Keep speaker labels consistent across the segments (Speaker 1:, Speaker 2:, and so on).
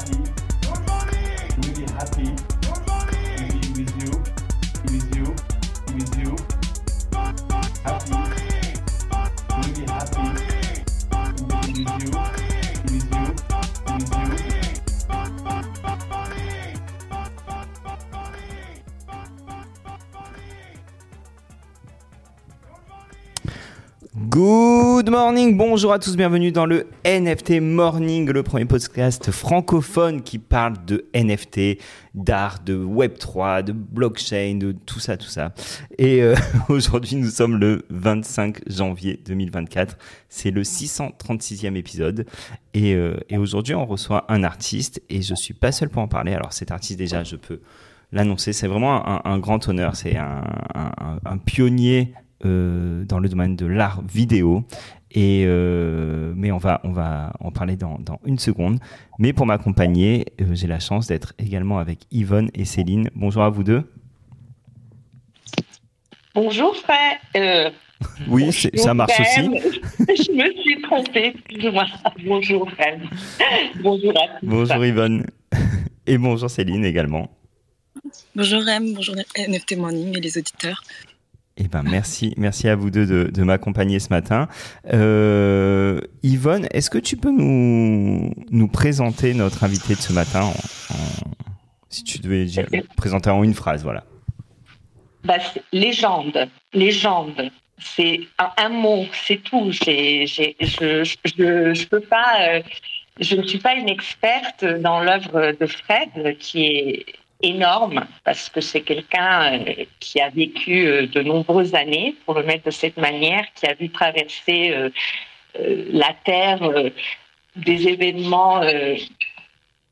Speaker 1: happy. To
Speaker 2: morning, bonjour à tous, bienvenue dans le NFT Morning, le premier podcast francophone qui parle de NFT, d'art, de Web3, de blockchain, de tout ça, tout ça. Et euh, aujourd'hui, nous sommes le 25 janvier 2024. C'est le 636e épisode. Et, euh, et aujourd'hui, on reçoit un artiste et je suis pas seul pour en parler. Alors cet artiste, déjà, je peux l'annoncer. C'est vraiment un, grand honneur. C'est un pionnier euh, dans le domaine de l'art vidéo. Et euh, mais on va on va en parler dans, dans une seconde. Mais pour m'accompagner, euh, j'ai la chance d'être également avec Yvonne et Céline. Bonjour à vous deux.
Speaker 3: Bonjour Fred. Euh,
Speaker 2: Oui, ça marche aussi.
Speaker 3: Je me suis trompée. excuse-moi. Bonjour Fred. Bonjour à tous.
Speaker 2: Bonjour Yvonne. Et bonjour Céline également.
Speaker 4: Bonjour M, bonjour NFT Morning et les auditeurs.
Speaker 2: Eh ben merci, merci à vous deux de, de m'accompagner ce matin. Euh, Yvonne, est-ce que tu peux nous, nous présenter notre invité de ce matin en- en- Si tu devais dire- présenter en une phrase, voilà.
Speaker 3: Bah, légende, légende. C'est un, un mot, c'est tout. Je, je, je, je peux pas. euh, je ne suis pas une experte dans l'œuvre de Fred, qui est énorme parce que c'est quelqu'un euh, qui a vécu euh, de nombreuses années, pour le mettre de cette manière, qui a vu traverser euh, la terre des événements euh,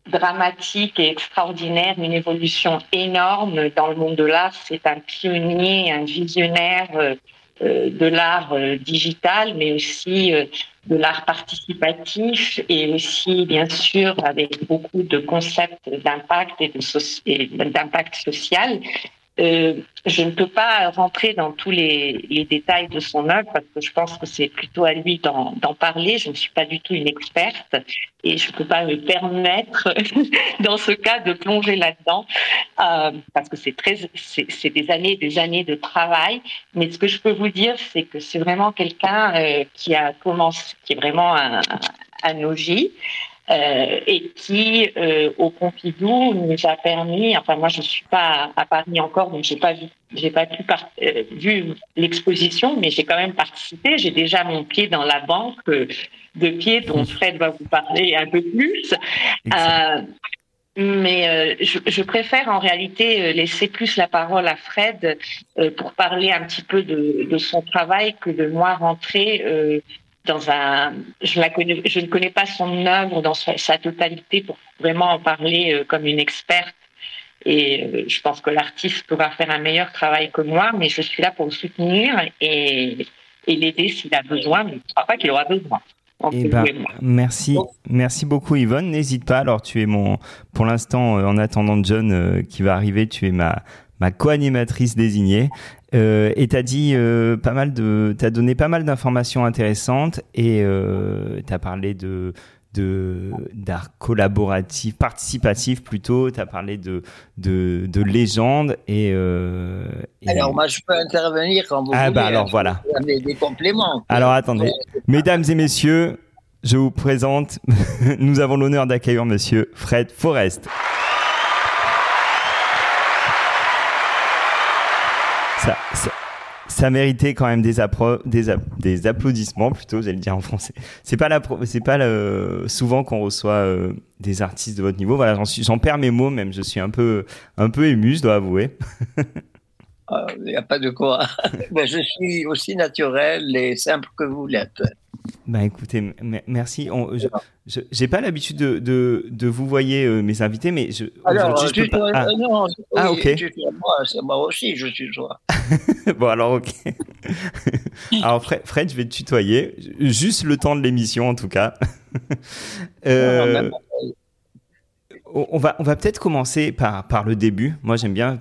Speaker 3: dramatique et extraordinaire, une évolution énorme dans le monde de l'art. C'est un pionnier, un visionnaire de l'art digital, mais aussi de l'art participatif et aussi, bien sûr, avec beaucoup de concepts d'impact et d'impact social. Euh, je ne peux pas rentrer dans tous les, détails de son œuvre parce que je pense que c'est plutôt à lui d'en parler. Je ne suis pas du tout une experte et je ne peux pas me permettre dans ce cas de plonger là-dedans euh, parce que c'est des années et des années de travail mais ce que je peux vous dire c'est que c'est vraiment quelqu'un euh, qui a commencé qui est vraiment un, un OG euh, et qui euh, au Pompidou nous a permis enfin moi je suis pas à, Paris encore donc j'ai pas vu j'ai pas pu euh, vu l'exposition mais j'ai quand même participé. J'ai déjà mon pied dans la banque de pied dont Fred va vous parler un peu plus. Mais je, je préfère en réalité laisser plus la parole à Fred pour parler un petit peu de, de son travail que de moi rentrer dans un. Je, la connais, je ne connais pas son œuvre dans sa, sa totalité pour vraiment en parler euh, comme une experte. Et euh, je pense que l'artiste pourra faire un meilleur travail que moi, mais je suis là pour le soutenir et, et l'aider s'il a besoin, mais je ne crois pas qu'il aura besoin.
Speaker 2: Eh ben, merci, merci beaucoup Yvonne. N'hésite pas. Alors tu es mon, pour l'instant, euh, en attendant John euh, qui va arriver, tu es ma ma co-animatrice désignée. Euh, et t'as dit euh, pas mal de, t'as donné pas mal d'informations intéressantes et euh, t'as parlé de de d'art collaboratif, participatif plutôt. T'as parlé de de de légende et, euh, et-
Speaker 5: Alors, moi, je peux intervenir quand vous
Speaker 2: ah
Speaker 5: voulez.
Speaker 2: bah
Speaker 5: hein.
Speaker 2: alors voilà.
Speaker 5: Avez des compléments.
Speaker 2: Alors attendez, mesdames et messieurs, je vous présente, nous avons l'honneur d'accueillir monsieur Fred Forest. Ça, ça, ça méritait quand même des, des, des applaudissements plutôt, j'allais le dire en français. C'est pas la, c'est pas le- souvent qu'on reçoit euh, des artistes de votre niveau. Voilà, j'en perds mes mots même. Je suis un peu, un peu ému, je dois avouer.
Speaker 5: Ah, Il n'y a pas de quoi. Mais je suis aussi naturel et simple que vous l'êtes.
Speaker 2: Bah écoutez, merci. On, je, j'ai pas l'habitude de, de, de vous voyer euh, mes invités, mais je,
Speaker 5: Alors,
Speaker 2: aujourd'hui, je peux pas. Ah,
Speaker 5: euh, non,
Speaker 2: Ah,
Speaker 5: oui,
Speaker 2: ok.
Speaker 5: dois- moi, c'est moi aussi, je suis toi.
Speaker 2: bon alors ok. alors Fred, Fred, je vais te tutoyer, juste le temps de l'émission en tout cas. Euh,
Speaker 5: Non, même-
Speaker 2: on va, on va peut-être commencer par, le début. Moi, j'aime bien.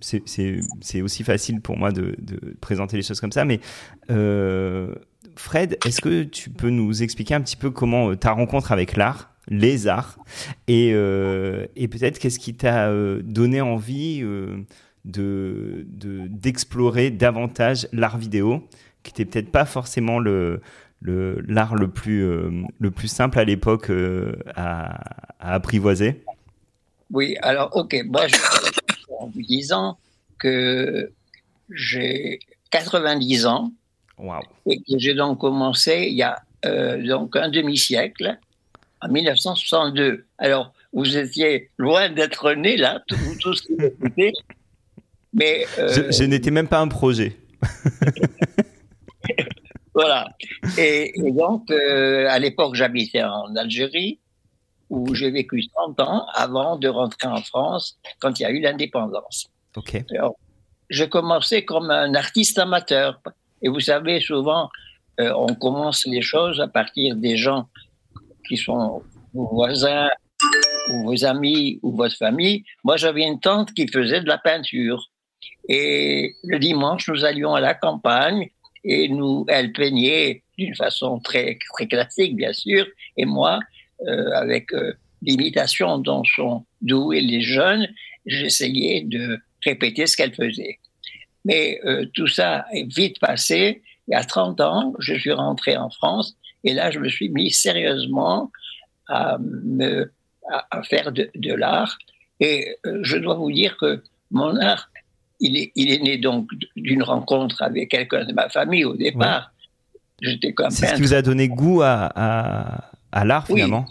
Speaker 2: C'est, aussi facile pour moi de, de présenter les choses comme ça. Mais euh, Fred, est-ce que tu peux nous expliquer un petit peu comment euh, ta rencontre avec l'art les arts. Et, et peut-être qu'est-ce qui t'a donné envie de d'explorer davantage l'art vidéo, qui n'était peut-être pas forcément le l'art le, plus le plus simple à l'époque à, à, apprivoiser.
Speaker 5: Oui, alors ok, moi je en vous disant que j'ai 90 ans et que j'ai donc commencé il y a euh, donc un demi-siècle, en 1962. Alors, vous étiez loin d'être né là, vous tous qui m'écoutez, mais...
Speaker 2: Euh, je, n'étais même pas un projet.
Speaker 5: voilà. Et, donc, euh, à l'époque, j'habitais en Algérie, où j'ai vécu 30 ans avant de rentrer en France quand il y a eu l'indépendance.
Speaker 2: Ok.
Speaker 5: j'ai commencé comme un artiste amateur. Et vous savez, souvent, euh, on commence les choses à partir des gens qui sont vos voisins ou vos amis ou votre famille. Moi, j'avais une tante qui faisait de la peinture. Et le dimanche, nous allions à la campagne et nous, elle peignait d'une façon très, très classique, bien sûr. Et moi, euh, avec euh, l'imitation dont sont doués les jeunes, j'essayais de répéter ce qu'elle faisait. Mais euh, tout ça est vite passé. Et à 30 ans, je suis rentré en France et là, je me suis mis sérieusement à, me, à, faire de, de l'art. Et je dois vous dire que mon art, il est, il est né donc d'une rencontre avec quelqu'un de ma famille au départ.
Speaker 2: J'étais comme C'est ce qui vous a donné goût à, à, à l'art finalement.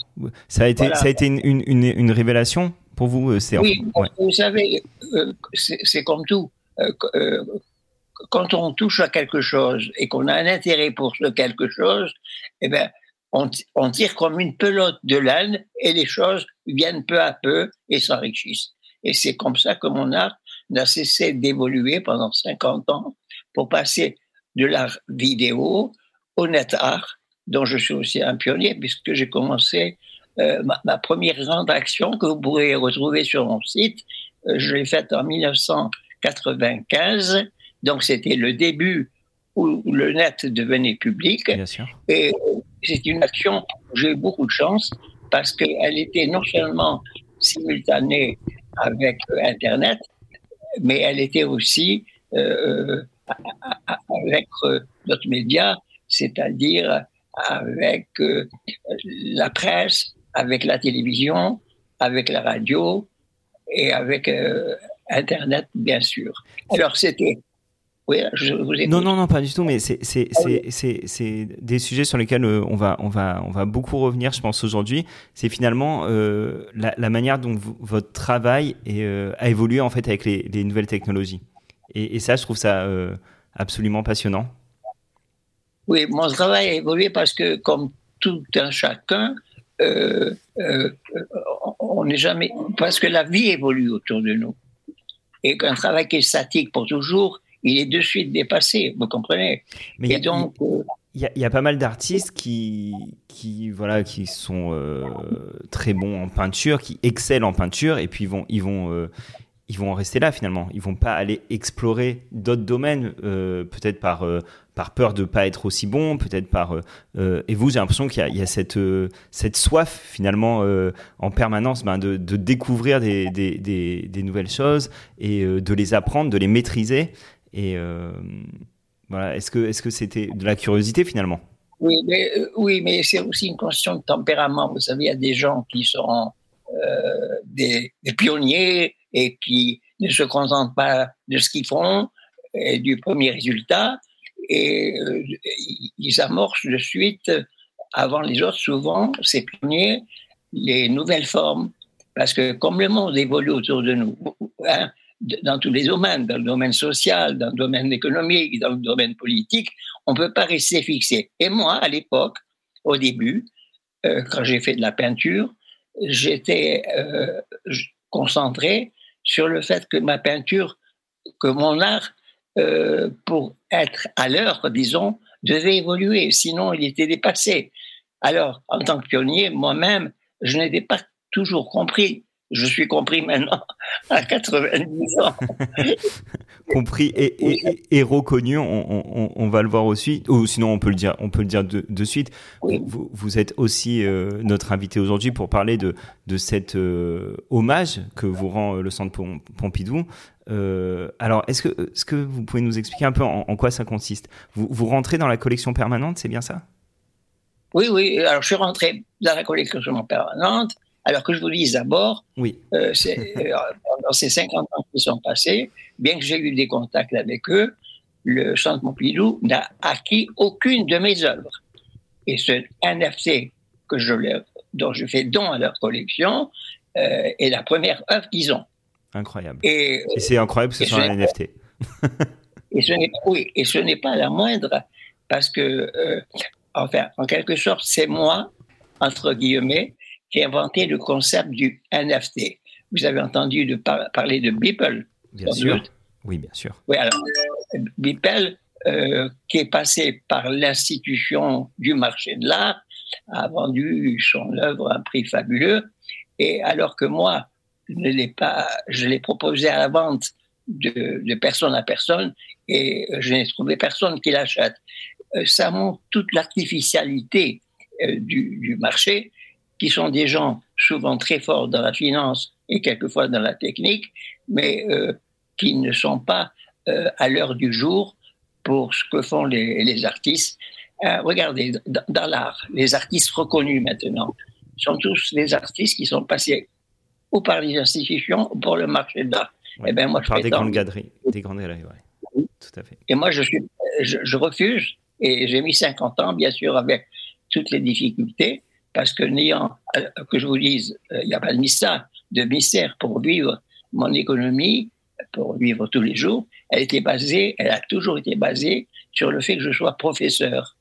Speaker 2: Ça a été, ça a été une, une, une, révélation pour vous. Euh,
Speaker 5: oui, vous savez, euh, c'est comme tout. Euh, quand on touche à quelque chose et qu'on a un intérêt pour ce quelque chose, eh ben, on, on tire comme une pelote de laine et les choses viennent peu à peu et s'enrichissent. Et c'est comme ça que mon art n'a cessé d'évoluer pendant 50 ans pour passer de l'art vidéo au net art dont je suis aussi un pionnier, puisque j'ai commencé euh, ma, première grande action que vous pourrez retrouver sur mon site. Euh, je l'ai faite en 1995, donc c'était le début où le net devenait public.
Speaker 2: Bien sûr.
Speaker 5: Et c'est une action où j'ai eu beaucoup de chance parce qu'elle était non seulement simultanée avec Internet, mais elle était aussi euh, avec notre média, c'est-à-dire avec euh, la presse, avec la télévision, avec la radio et avec euh, Internet, bien sûr. Alors, c'était. Oui, je vous
Speaker 2: Non, non, non, pas du tout, mais c'est ah des sujets sur lesquels euh, on, va, on, va, on va beaucoup revenir, je pense, aujourd'hui. C'est finalement la, la, manière dont votre travail est, a évolué, en fait, avec les, les nouvelles technologies. Et, et, ça, je trouve ça absolument passionnant.
Speaker 5: Oui, mon travail a évolué parce que, comme tout un chacun, euh, euh, on n'est jamais. Parce que la vie évolue autour de nous. Et qu'un travail qui est statique pour toujours, il est de suite dépassé, vous comprenez?
Speaker 2: Mais Et donc. Euh, il y, a, pas mal d'artistes qui, qui, voilà, qui sont très bons en peinture, qui excellent en peinture, et puis ils vont, ils vont, ils vont en rester là finalement. Ils vont pas aller explorer d'autres domaines, peut-être par par peur de pas être aussi bon, peut-être par euh, euh, et vous j'ai l'impression qu'il y, a, cette euh, cette soif finalement en permanence ben, de, découvrir des, des, nouvelles choses et de les apprendre, de les maîtriser et voilà est-ce que c'était de la curiosité finalement?
Speaker 5: Oui mais oui mais c'est aussi une question de tempérament. Vous savez il y a des gens qui sont des, des pionniers et qui ne se contentent pas de ce qu'ils font et du premier résultat et euh, ils amorcent de suite, avant les autres, souvent, ces pionniers, les nouvelles formes. Parce que comme le monde évolue autour de nous, hein, dans tous les domaines, dans le domaine social, dans le domaine économique, dans le domaine politique, on ne peut pas rester fixé. Et moi, à l'époque, au début, euh, quand j'ai fait de la peinture, j'étais euh, concentré sur le fait que ma peinture, que mon art euh, pour être à l'heure, disons, devait évoluer, sinon il était dépassé. Alors, en tant que pionnier, moi-même, je n'étais pas toujours compris. Je suis compris maintenant à 90 ans.
Speaker 2: compris et, et, reconnu. On, va le voir aussi. Ou sinon, on peut le dire, on peut le dire de, suite. Vous, êtes aussi euh, notre invité aujourd'hui pour parler de, de cet euh, hommage que vous rend le Centre Pompidou. alors, est-ce que, est -ce que vous pouvez nous expliquer un peu en, quoi ça consiste? Vous, vous rentrez dans la collection permanente, c'est bien ça?
Speaker 5: Oui, oui. Alors, je suis rentré dans la collection permanente alors que je vous dise d'abord, oui. Euh, euh, dans ces 50 ans qui sont passés, bien que j'ai eu des contacts avec eux, le Centre Pompidou n'a acquis aucune de mes œuvres. Et ce NFT que je dont je fais don à leur collection euh, est la première œuvre qu'ils ont.
Speaker 2: Incroyable. Et, c'est incroyable que ce soit un NFT.
Speaker 5: et ce n'est oui, et ce n'est pas la moindre parce que, enfin, en quelque sorte, c'est moi, entre guillemets, qui a inventé le concept du NFT. Vous avez entendu de parler de Beeple
Speaker 2: Bien sûr. Oui, bien sûr.
Speaker 5: Oui, alors, Beeple, euh, qui est passé par l'institution du marché de l'art, a vendu son œuvre à un prix fabuleux. Et alors que moi, je l'ai pas, je l'ai proposé à la vente de, personne à personne et je n'ai trouvé personne qui l'achète. Euh, ça montre toute l'artificialité euh, du, du, marché qui sont des gens souvent très forts dans la finance et quelquefois dans la technique, mais euh, qui ne sont pas euh, à l'heure du jour pour ce que font les, les artistes. Euh, regardez, dans, l'art, les artistes reconnus maintenant sont tous des artistes qui sont passés ou par les institutions ou par le marché de l'art.
Speaker 2: eh ben moi, par des grandes galeries, des grandes galeries, ouais. Tout à fait.
Speaker 5: Et moi, je, suis, je, je refuse, et j'ai mis 50 ans, bien sûr, avec toutes les difficultés, parce que n'ayant, euh, que je vous dise, euh, il n'y a pas de mystère, de mystère pour vivre mon économie, pour vivre tous les jours, elle était basée, elle a toujours été basée sur le fait que je sois professeur.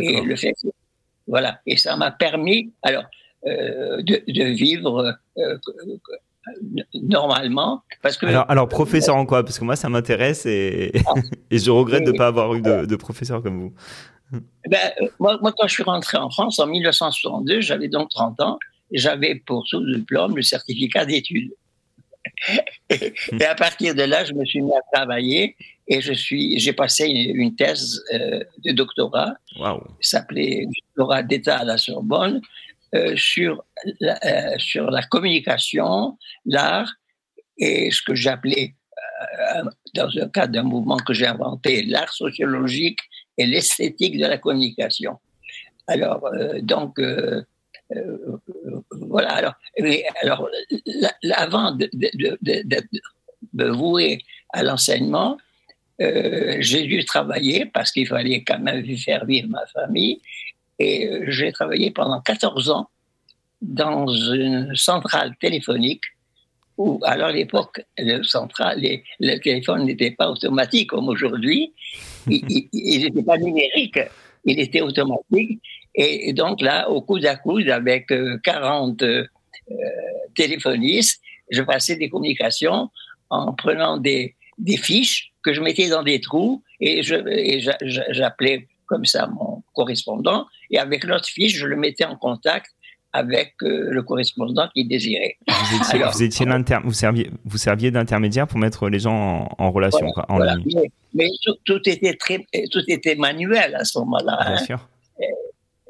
Speaker 5: Et le fait voilà, et ça m'a permis, alors, euh, de, vivre normalement. Parce que,
Speaker 2: alors, alors, professeur en quoi? Parce que moi, ça m'intéresse et, ah. et je regrette de ne pas avoir eu de, de professeur comme vous.
Speaker 5: Ben, euh, moi, quand je suis rentré en France en 1962, j'avais donc 30 ans, et j'avais pour sous-diplôme le certificat d'études. et à partir de là, je me suis mis à travailler et je suis, j'ai passé une, thèse euh, de doctorat, wow. s'appelait doctorat d'État à la Sorbonne, euh, sur, la, sur la communication, l'art et ce que j'appelais, dans le cadre d'un mouvement que j'ai inventé, l'art sociologique et l'esthétique de la communication. Alors, euh, donc, euh, euh, voilà. Alors, avant de, de, de, de, vouer à l'enseignement, j'ai dû travailler parce qu'il fallait quand même faire vivre ma famille. Et j'ai travaillé pendant 14 ans dans une centrale téléphonique où, alors à l'époque, le le téléphone n'était pas automatique comme aujourd'hui, il n'était pas numérique, il était automatique. Et donc là, au coude à coude, avec 40 euh, euh, téléphonistes, je passais des communications en prenant des, des fiches que je mettais dans des trous et j'appelais comme ça mon correspondant et avec l'autre fiche, je le mettais en contact avec euh, le correspondant qu'il désirait.
Speaker 2: Vous étiez, vous, étiez vous serviez, vous serviez d'intermédiaire pour mettre les gens en, relation, en ligne.
Speaker 5: Mais, tout, était très, tout était manuel à ce moment-là.
Speaker 2: Bien hein. sûr.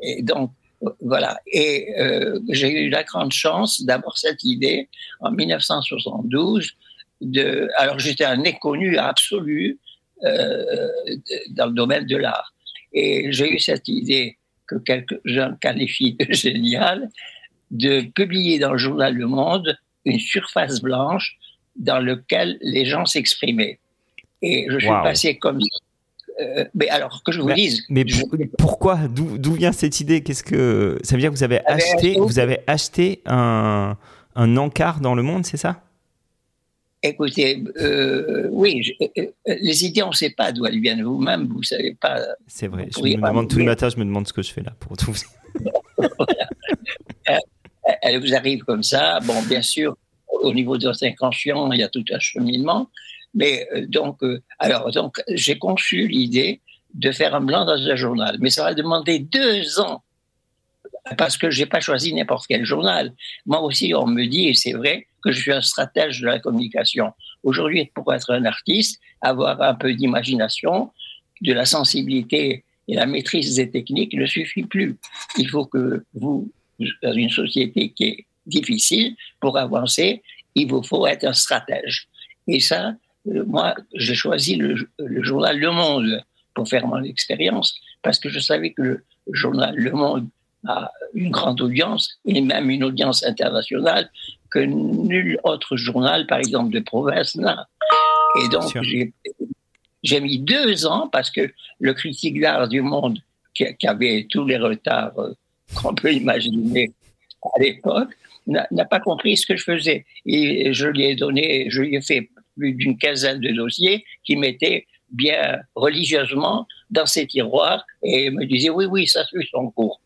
Speaker 5: Et, donc, voilà. Et euh, j'ai eu la grande chance d'avoir cette idée en 1972. De, alors, j'étais un inconnu absolu euh, dans le domaine de l'art. Et j'ai eu cette idée que quelques-uns qualifient de génial, de publier dans le journal Le Monde une surface blanche dans laquelle les gens s'exprimaient. Et je suis passé comme euh, mais alors que je vous dise.
Speaker 2: Mais pourquoi D'où vient cette idée? Qu'est-ce que ça veut dire que vous avez ah, acheté Vous avez acheté un, un encart dans le Monde, c'est ça?
Speaker 5: Écoutez, euh, oui, euh, euh, les idées, on ne sait pas d'où elles viennent. Vous-même, vous ne savez pas.
Speaker 2: C'est vrai. Je me demande tous les matins, je me demande ce que je fais là pour tout.
Speaker 5: Elle vous arrive comme ça. Bon, bien sûr, au niveau de votre inconscient, il y a tout un cheminement. Mais donc, alors, donc, j'ai conçu l'idée de faire un blanc dans un journal. Mais ça va demander deux ans parce que j'ai pas choisi n'importe quel journal. Moi aussi, on me dit, et c'est vrai, que je suis un stratège de la communication. Aujourd'hui, pour être un artiste, avoir un peu d'imagination, de la sensibilité et la maîtrise des techniques ne suffit plus. Il faut que vous, dans une société qui est difficile, pour avancer, il vous faut être un stratège. Et ça, euh, moi, j'ai choisi le, journal Le Monde pour faire mon expérience, parce que je savais que le journal Le Monde a une grande audience, et même une audience internationale, que nul autre journal, par exemple, de province n'a. Et donc, j'ai mis deux ans, parce que le critique d'art du monde, qui, avait tous les retards euh, qu'on peut imaginer à l'époque, n'a pas compris ce que je faisais. Et je lui ai donné, je lui ai fait plus d'une quinzaine de dossiers qui mettaient bien religieusement dans ses tiroirs et me disait oui, oui, ça suit son cours.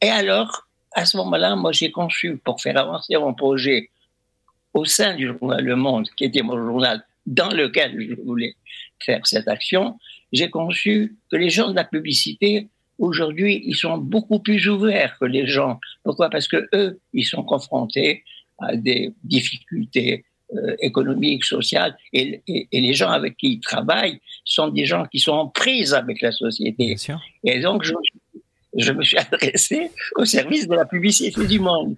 Speaker 5: Et alors, à ce moment-là, moi, j'ai conçu pour faire avancer mon projet au sein du journal Le Monde, qui était mon journal dans lequel je voulais faire cette action, j'ai conçu que les gens de la publicité, aujourd'hui, ils sont beaucoup plus ouverts que les gens. Pourquoi? Parce que eux, ils sont confrontés à des difficultés euh, économique, sociale, et, les gens avec qui ils travaillent sont des gens qui sont en prise avec la société. Et donc, je, me suis adressé au service de la publicité du monde.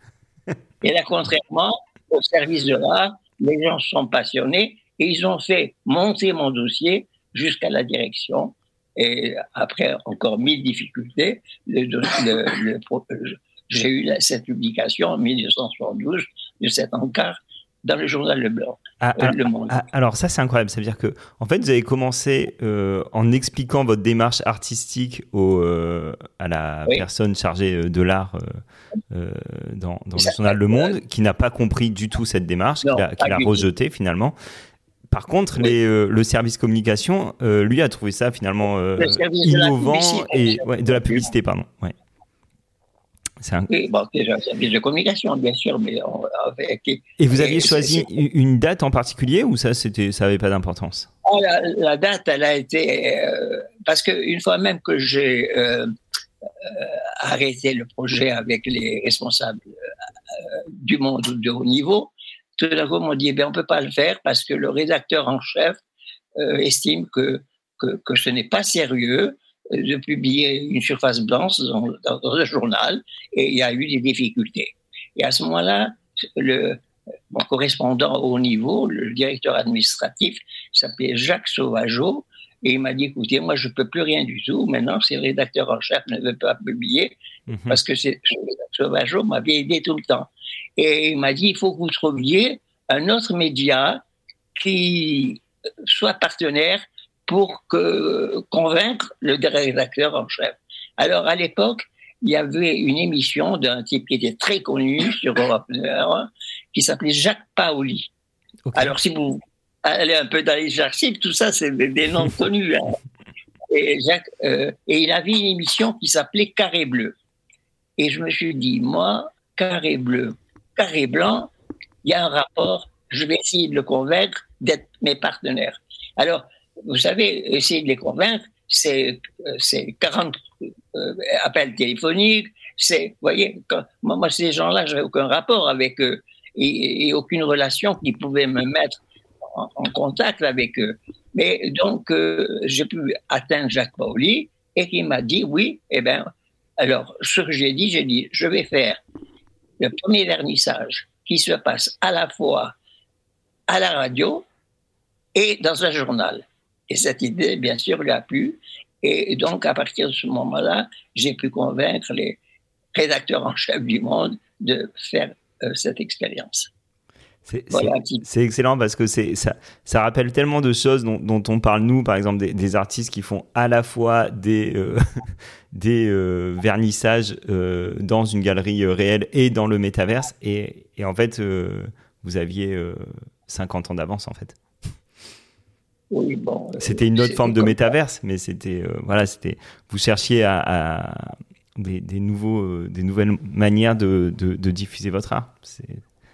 Speaker 5: Et là, contrairement au service de l'art, les gens sont passionnés et ils ont fait monter mon dossier jusqu'à la direction. Et après encore mille difficultés, j'ai eu cette publication en 1972 de cet encart dans le journal Le Blanc.
Speaker 2: Ah,
Speaker 5: euh,
Speaker 2: ah, le Monde. Ah, alors ça c'est incroyable, ça veut dire que en fait vous avez commencé euh, en expliquant votre démarche artistique au, euh, à la personne chargée de l'art dans, dans le journal Le Monde, qui n'a pas compris du tout cette démarche, qui l'a rejetée finalement. Par contre, les, le service communication, lui, a trouvé ça finalement innovant et de la publicité, pardon. Ouais.
Speaker 5: Un... Oui, bon, déjà un service de communication, bien sûr, mais avec...
Speaker 2: Et vous aviez choisi une date en particulier ou ça, c'était, ça n'avait pas d'importance?
Speaker 5: Ah, la, date, elle a été euh, parce qu'une fois même que j'ai euh, euh, arrêté le projet avec les responsables du monde de haut niveau, tout d'un coup, on m'a dit, eh bien, on peut pas le faire parce que le rédacteur en chef estime que, que, que ce n'est pas sérieux de publier une surface blanche dans, dans, un journal et il y a eu des difficultés. Et à ce moment-là, le, mon correspondant au haut niveau, le directeur administratif, s'appelait Jacques Sauvageau, et il m'a dit, écoutez, moi, je peux plus rien du tout. Maintenant, si le rédacteur en chef ne veut pas publier, mhm. parce que c'est Sauvageau m'avait aidé tout le temps. Et il m'a dit, il faut que vous trouviez un autre média qui soit partenaire pour que, convaincre le rédacteur en chef. Alors, à l'époque, il y avait une émission d'un type qui était très connu sur Europe 1, qui s'appelait Jacques Paoli. Alors, si vous allez un peu dans les archives, tout ça, c'est des, noms connus. Hein. Et, Jacques, euh, et il avait une émission qui s'appelait Carré Bleu. Et je me suis dit, moi, Carré Bleu, Carré Blanc, il y a un rapport, je vais essayer de le convaincre d'être mes partenaires. Alors, vous savez, essayer de les convaincre, c'est c'est 40 euh, appels téléphoniques, c'est, vous voyez, moi, ces gens-là, j'avais aucun rapport avec eux et, aucune relation qui pouvait me mettre en, contact avec eux. Mais donc, euh, j'ai pu atteindre Jacques Pauli et qui m'a dit oui, eh bien, alors, ce que j'ai dit, j'ai dit, je vais faire le premier vernissage qui se passe à la fois à la radio et dans un journal. Et cette idée, bien sûr, lui a plu. Et donc, à partir de ce moment-là, j'ai pu convaincre les rédacteurs en chef du monde de faire euh, cette expérience.
Speaker 2: C'est excellent parce que ça, ça rappelle tellement de choses dont, on parle nous, par exemple des, artistes qui font à la fois des, euh, des euh, vernissages dans une galerie réelle et dans le métaverse. Et, et en fait, vous aviez 50 ans d'avance en fait c'était une autre forme de métaverse, mais c'était euh, voilà, c'était vous cherchiez à, des, nouveaux, euh, des nouvelles manières de, de, diffuser votre art.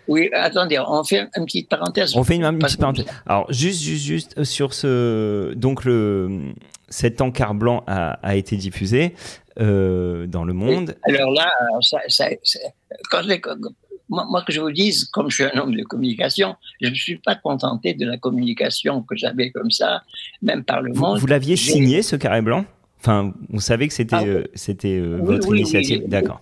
Speaker 5: Oui, attendez, on fait une petite parenthèse.
Speaker 2: On fait une, petite parenthèse. Alors juste, juste, juste sur ce, donc le cet encart blanc a, a été diffusé euh, dans le monde.
Speaker 5: Alors là, ça, ça, quand, moi, moi, que je vous dise, comme je suis un homme de communication, je ne suis pas contenté de la communication que j'avais comme ça, même par le
Speaker 2: Vous,
Speaker 5: monde.
Speaker 2: vous l'aviez signé ce carré blanc? Enfin, vous savez que c'était
Speaker 5: Ah
Speaker 2: euh, c'était euh,
Speaker 5: Oui,
Speaker 2: votre
Speaker 5: oui,
Speaker 2: initiative,
Speaker 5: oui,
Speaker 2: d'accord.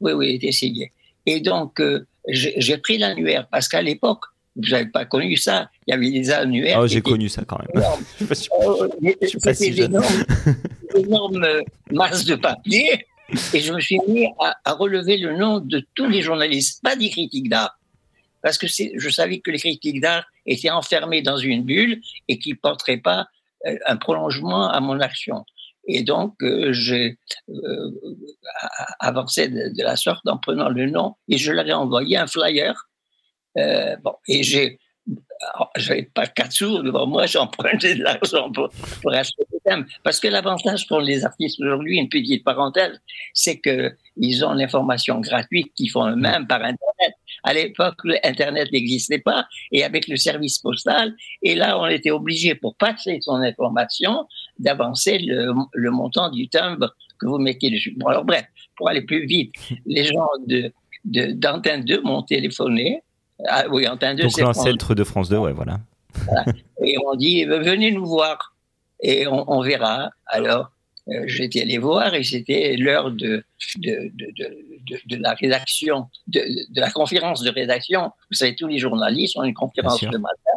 Speaker 5: Oui, oui, il était signé. Et donc, euh, j'ai pris l'annuaire parce qu'à l'époque, vous n'avez pas connu ça. Il y avait des annuaires.
Speaker 2: Oh, j'ai connu ça quand même.
Speaker 5: énormes.
Speaker 2: Je pas si- Je suis pas si
Speaker 5: C'était
Speaker 2: jeune.
Speaker 5: d'énormes, euh, masses de papier. Et je me suis mis à, relever le nom de tous les journalistes, pas des critiques d'art. Parce que je savais que les critiques d'art étaient enfermés dans une bulle et qui ne porteraient pas euh, un prolongement à mon action. Et donc, euh, j'ai euh, avancé de, la sorte en prenant le nom et je leur ai envoyé un flyer. Bon, et j'ai j'avais pas quatre sous devant moi, j'empruntais de l'argent pour, pour acheter des thèmes. Parce que l'avantage pour les artistes aujourd'hui, une petite parenthèse, c'est que ils ont l'information gratuite qu'ils font eux-mêmes par Internet. À l'époque, Internet n'existait pas et avec le service postal, et là, on était obligé pour passer son information d'avancer le, le montant du timbre que vous mettez dessus. Bon, alors bref, pour aller plus vite, les gens de de- d'Antenne 2 m'ont téléphoné. Ah, oui, Antenne 2,
Speaker 2: Donc
Speaker 5: c'est France
Speaker 2: l'ancêtre de France 2, ouais, voilà.
Speaker 5: et on dit euh, venez nous voir et on, on verra. Alors euh, j'étais allé voir et c'était l'heure de de, de, de, de, de la rédaction, de, de la conférence de rédaction. Vous savez, tous les journalistes ont une conférence le matin.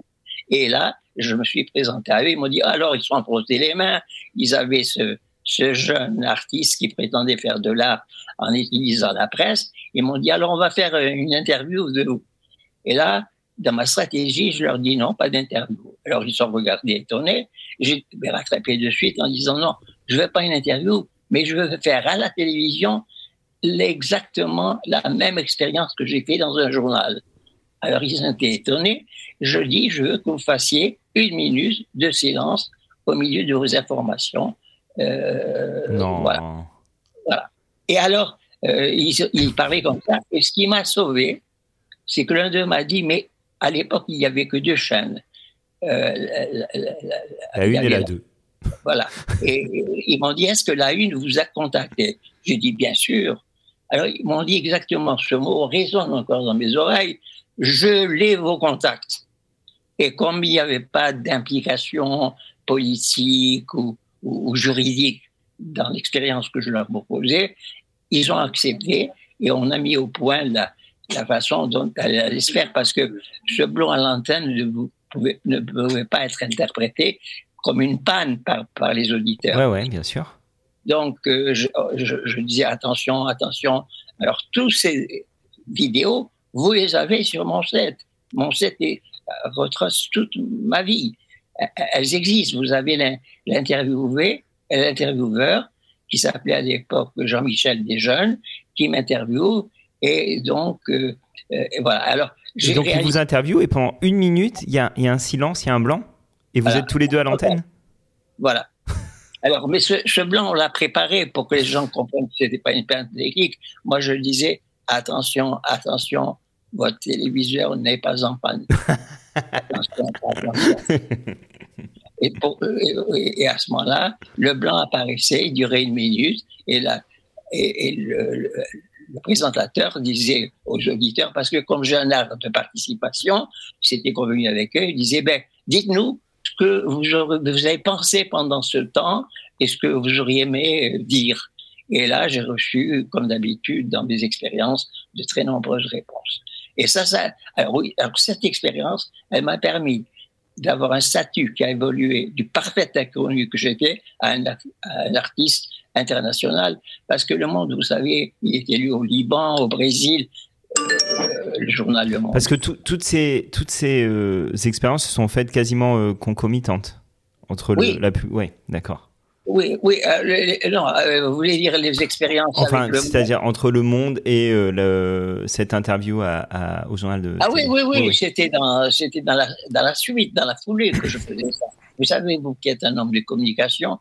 Speaker 5: Et là, je me suis présenté à eux. Ils m'ont dit alors ils se sont frottés les mains. Ils avaient ce ce jeune artiste qui prétendait faire de l'art en utilisant la presse. Ils m'ont dit alors on va faire euh, une interview de vous. Et là, dans ma stratégie, je leur dis non, pas d'interview. Alors ils sont regardés étonnés. J'ai rattrapé de suite en disant non, je veux pas une interview, mais je veux faire à la télévision exactement la même expérience que j'ai fait dans un journal. Alors ils ont été étonnés. Je dis, je veux que vous fassiez une minute de silence au milieu de vos informations. Euh,
Speaker 2: non.
Speaker 5: voilà. Et alors, euh, il, il parlait comme ça. Et ce qui m'a sauvé, c'est que l'un d'eux m'a dit, mais à l'époque, il n'y avait que deux chaînes. Euh, la, la- la-
Speaker 2: La
Speaker 5: il y
Speaker 2: une et la deux.
Speaker 5: Voilà. Et, et ils m'ont dit, est-ce que la une vous a contacté? J'ai dit, bien sûr. Alors, ils m'ont dit exactement ce mot, résonne encore dans mes oreilles, je l'ai vos contacts. Et comme il n'y avait pas d'implication politique ou, ou- ou juridique dans l'expérience que je leur proposais, ils ont accepté et on a mis au point la, la façon dont elle allait se faire parce que ce blond à l'antenne ne, pouvait- ne pouvait pas être interprété comme une panne par, par les auditeurs.
Speaker 2: Ouais, ouais, bien sûr.
Speaker 5: Donc, euh, je, je, je disais attention, attention. Alors, tous ces vidéos, vous les avez sur mon site. Mon site est, retrace toute ma vie. Euh, Elles existent. Vous avez l'interviewé, l'intervieweur, qui s'appelait à l'époque Jean-Michel Desjeunes, qui m'interviewe. Et donc, euh, euh, et voilà. Alors,
Speaker 2: Et donc il vous interviewe et pendant une minute, il y a, il y a un silence, il y a un blanc et vous
Speaker 5: Voilà.
Speaker 2: êtes tous les deux à l'antenne?
Speaker 5: Voilà. Alors, mais ce, ce blanc, on l'a préparé pour que les gens comprennent que c'était pas une plainte technique. Moi, je disais, attention, attention, votre téléviseur n'est pas en panne. attention, attention. Et, pour- et- et à ce moment-là, le blanc apparaissait, il durait une minute, et, là, et, et le, le- le présentateur disait aux auditeurs, parce que comme j'ai un art de participation, c'était convenu avec eux, il disait, ben, dites-nous ce que vous, avez pensé pendant ce temps et ce que vous auriez aimé euh, dire. Et là, j'ai reçu, comme d'habitude, dans mes expériences, de très nombreuses réponses. Et ça, alors oui, alors cette expérience, elle m'a permis d'avoir un statut qui a évolué du parfait inconnu que j'étais à un artiste international. Parce que le monde, vous savez, il est élu au Liban, au Brésil, euh, le journal Le Monde.
Speaker 2: Parce que tout- toutes ces, toutes ces euh, expériences sont faites quasiment euh, concomitantes entre le,
Speaker 5: Oui.
Speaker 2: la Ouais, d'accord.
Speaker 5: Oui, oui, le- non, vous voulez dire les expériences
Speaker 2: Enfin, c'est-à-dire entre le monde et le, cette interview à, à- au journal de.
Speaker 5: Ah oui,
Speaker 2: télé.
Speaker 5: oui, oui, c'était dans, c'était dans la, dans la suite, dans la foulée que je faisais ça. Vous savez, vous qui êtes un homme de communication,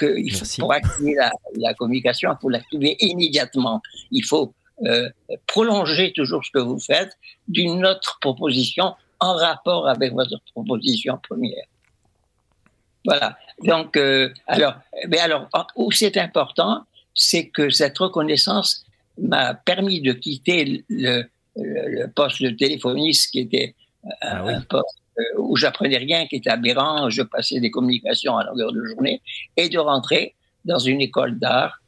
Speaker 5: faut, pour activer la, la communication, il faut l'activer immédiatement. Il faut euh, prolonger toujours ce que vous faites d'une autre proposition en rapport avec votre proposition première. Voilà. Donc, euh, alors, mais alors, où c'est important, c'est que cette reconnaissance m'a permis de quitter le, le, poste de téléphoniste qui était un, ah poste où j'apprenais rien, qui était aberrant. Je passais des communications à longueur de journée et de rentrer dans une école d'art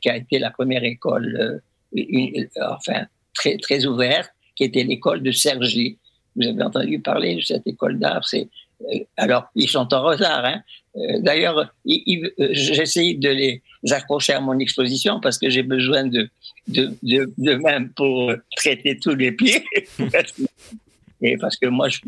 Speaker 5: qui a été la première école, enfin très très ouverte, qui était l'école de Sergi. Vous avez entendu parler de cette école d'art C'est euh, alors ils sont en retard. Hein. Euh, d'ailleurs, euh, j'essaye de les accrocher à mon exposition parce que j'ai besoin de, de, de, même pour traiter tous les pieds. et parce que moi, je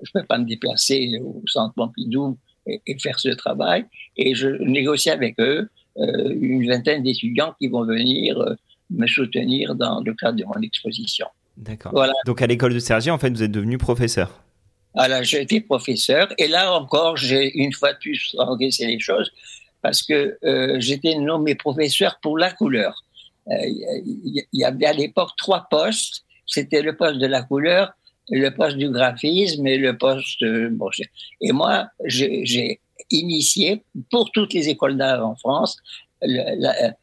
Speaker 5: ne peux, je pas me déplacer au centre Pompidou et, et, faire ce travail. Et je négocie avec eux une vingtaine d'étudiants qui vont venir me soutenir dans le cadre de mon exposition.
Speaker 2: D'accord. Voilà. Donc à l'école de Sergi, en fait, vous êtes devenu professeur.
Speaker 5: Alors j'ai été professeur et là encore, j'ai une fois de plus encaissé les choses parce que euh, j'étais nommé professeur pour la couleur. Euh, il y, avait à l'époque trois postes. C'était le poste de la couleur, le poste du graphisme et le poste. Euh, bon, et moi, j'ai initié pour toutes les écoles d'art en France la,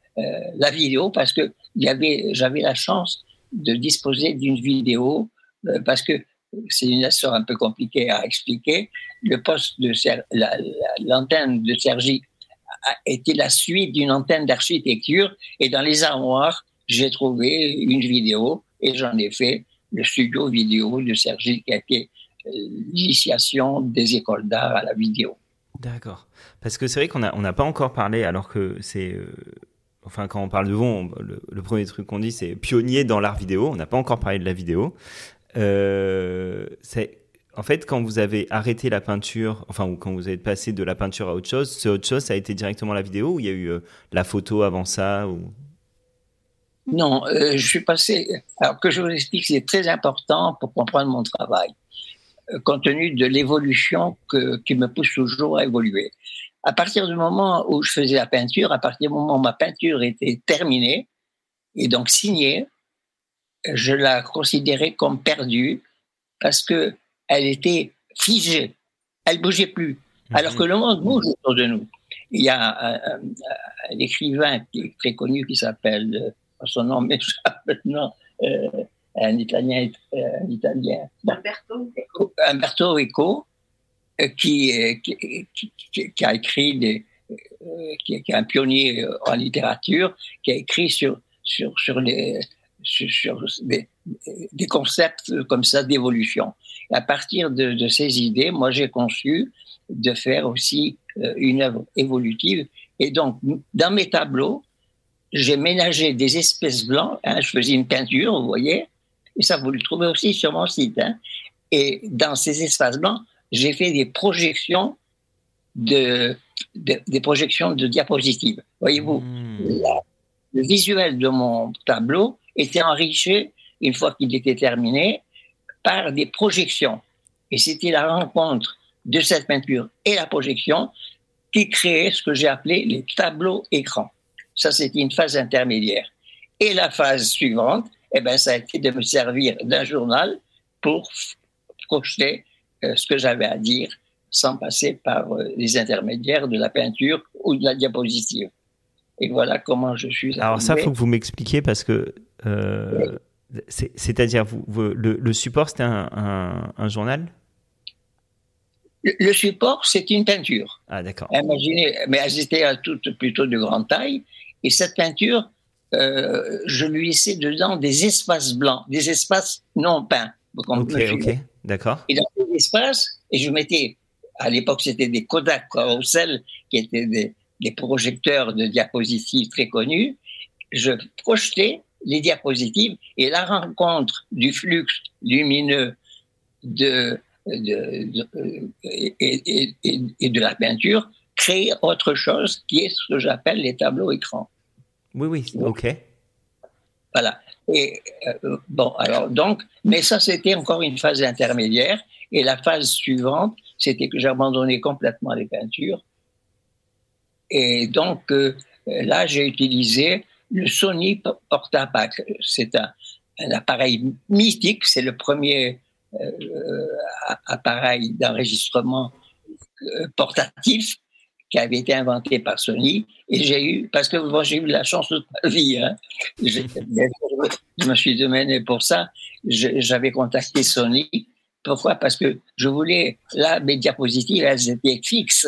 Speaker 5: la, vidéo parce que j'avais la chance de disposer d'une vidéo euh, parce que c'est une histoire un peu compliquée à expliquer. Le poste de l'antenne de Sergi été la suite d'une antenne d'architecture et dans les armoires, j'ai trouvé une vidéo et j'en ai fait le studio vidéo de Sergi qui a été euh, l'initiation des écoles d'art à la vidéo.
Speaker 2: D'accord. Parce que c'est vrai qu'on n'a on n'a pas encore parlé, alors que c'est euh, enfin quand on parle de vous, le, premier truc qu'on dit c'est pionnier dans l'art vidéo. On n'a pas encore parlé de la vidéo. Euh, c'est en fait quand vous avez arrêté la peinture, enfin ou quand vous êtes passé de la peinture à autre chose, ce autre chose ça a été directement la vidéo ou il y a eu la photo avant ça ou?
Speaker 5: Non, euh, je suis passé. Alors que je vous explique, c'est très important pour comprendre mon travail, compte tenu de l'évolution qui me pousse toujours à évoluer à partir du moment où je faisais la peinture, à partir du moment où ma peinture était terminée et donc signée, je la considérais comme perdue parce que elle était figée, elle bougeait plus. Mhm. Alors que le monde bouge autour de nous. Il y a un, écrivain qui est très connu qui s'appelle, euh, son nom m'échappe maintenant, euh, un Italien, euh, un Italien,
Speaker 3: Umberto
Speaker 5: Eco, Umberto Eco euh, qui, qui, qui, a écrit des, qui, est un pionnier en littérature, qui a écrit sur sur sur les sur, sur des, des, concepts comme ça d'évolution. À partir de, de, ces idées, moi j'ai conçu de faire aussi une œuvre évolutive. Et donc, dans mes tableaux, j'ai ménagé des espèces blancs. Hein, je faisais une peinture, vous voyez, et ça vous le trouvez aussi sur mon site. Hein. Et dans ces espaces blancs, j'ai fait des projections de, des projections de diapositives. Voyez-vous, hmm. le visuel de mon tableau était enrichi une fois qu'il était terminé par des projections. Et c'était la rencontre de cette peinture et la projection qui créait ce que j'ai appelé les tableaux écrans. Ça, c'était une phase intermédiaire. Et la phase suivante, eh ben, ça a été de me servir d'un journal pour projeter euh, ce que j'avais à dire sans passer par euh, les intermédiaires de la peinture ou de la diapositive. Et voilà comment je suis.
Speaker 2: Alors ça, faut que vous m'expliquiez parce que euh, c'est-à-dire vous, le, support c'était un, journal?
Speaker 5: Le, support c'est une peinture.
Speaker 2: Ah d'accord.
Speaker 5: Imaginez, mais elles étaient à toutes plutôt de grande taille et cette peinture, je lui laissais dedans des espaces blancs, des espaces non peints.
Speaker 2: Ok, ok, d'accord.
Speaker 5: Et dans ces espaces, et je mettais, à l'époque c'était des Kodak Carousel, qui étaient des, des, projecteurs de diapositives très connus, je projetais les diapositives et la rencontre du flux lumineux de, de, et, et, et, de la peinture crée autre chose qui est ce que j'appelle les tableaux écrans.
Speaker 2: Oui, oui, ok.
Speaker 5: Voilà. Et euh, bon, alors donc, mais ça c'était encore une phase intermédiaire. Et la phase suivante, c'était que j'abandonnais complètement les peintures. Et donc euh, là, j'ai utilisé le Sony Portapac. C'est un, un, appareil mythique. C'est le premier euh, appareil d'enregistrement portatif qui avait été inventé par Sony. Et j'ai eu, parce que moi j'ai eu la chance toute ma vie, hein. je, je me suis demandé pour ça, j'avais contacté Sony. Pourquoi? Parce que je voulais, là, mes diapositives, elles étaient fixes.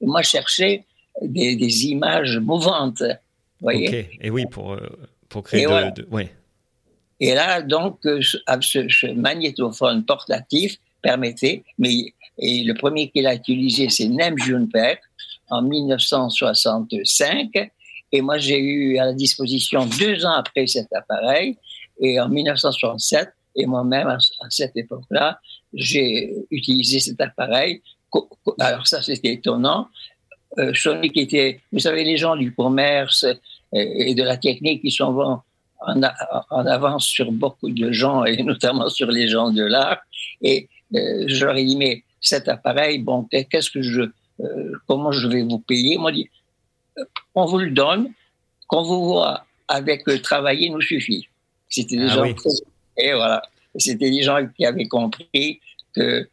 Speaker 5: Moi, je cherchais des, des images mouvantes. Voyez?
Speaker 2: Et oui, pour, euh, pour créer
Speaker 5: Et
Speaker 2: de,
Speaker 5: voilà.
Speaker 2: de- ouais.
Speaker 5: Et là, donc, euh, ce, ce- ce magnétophone portatif permettait, mais et le premier qu'il a utilisé, c'est Nem Junpei en 1965. Et moi, j'ai eu à la disposition deux ans après cet appareil, et en 1967, et moi-même, à, cette époque-là, j'ai utilisé cet appareil. Alors ça, c'était étonnant. Euh, qui était, vous savez, les gens du commerce et, de la technique, ils sont en, en avance sur beaucoup de gens, et notamment sur les gens de l'art. Et euh, ai dit, mais cet appareil, bon, qu'est-ce que je, euh, comment je vais vous payer? Moi, dit, euh, on vous le donne, qu'on vous voit avec euh, travailler nous suffit. C'était des
Speaker 2: Ah
Speaker 5: gens
Speaker 2: oui.
Speaker 5: très- et voilà, c'était des gens qui avaient compris que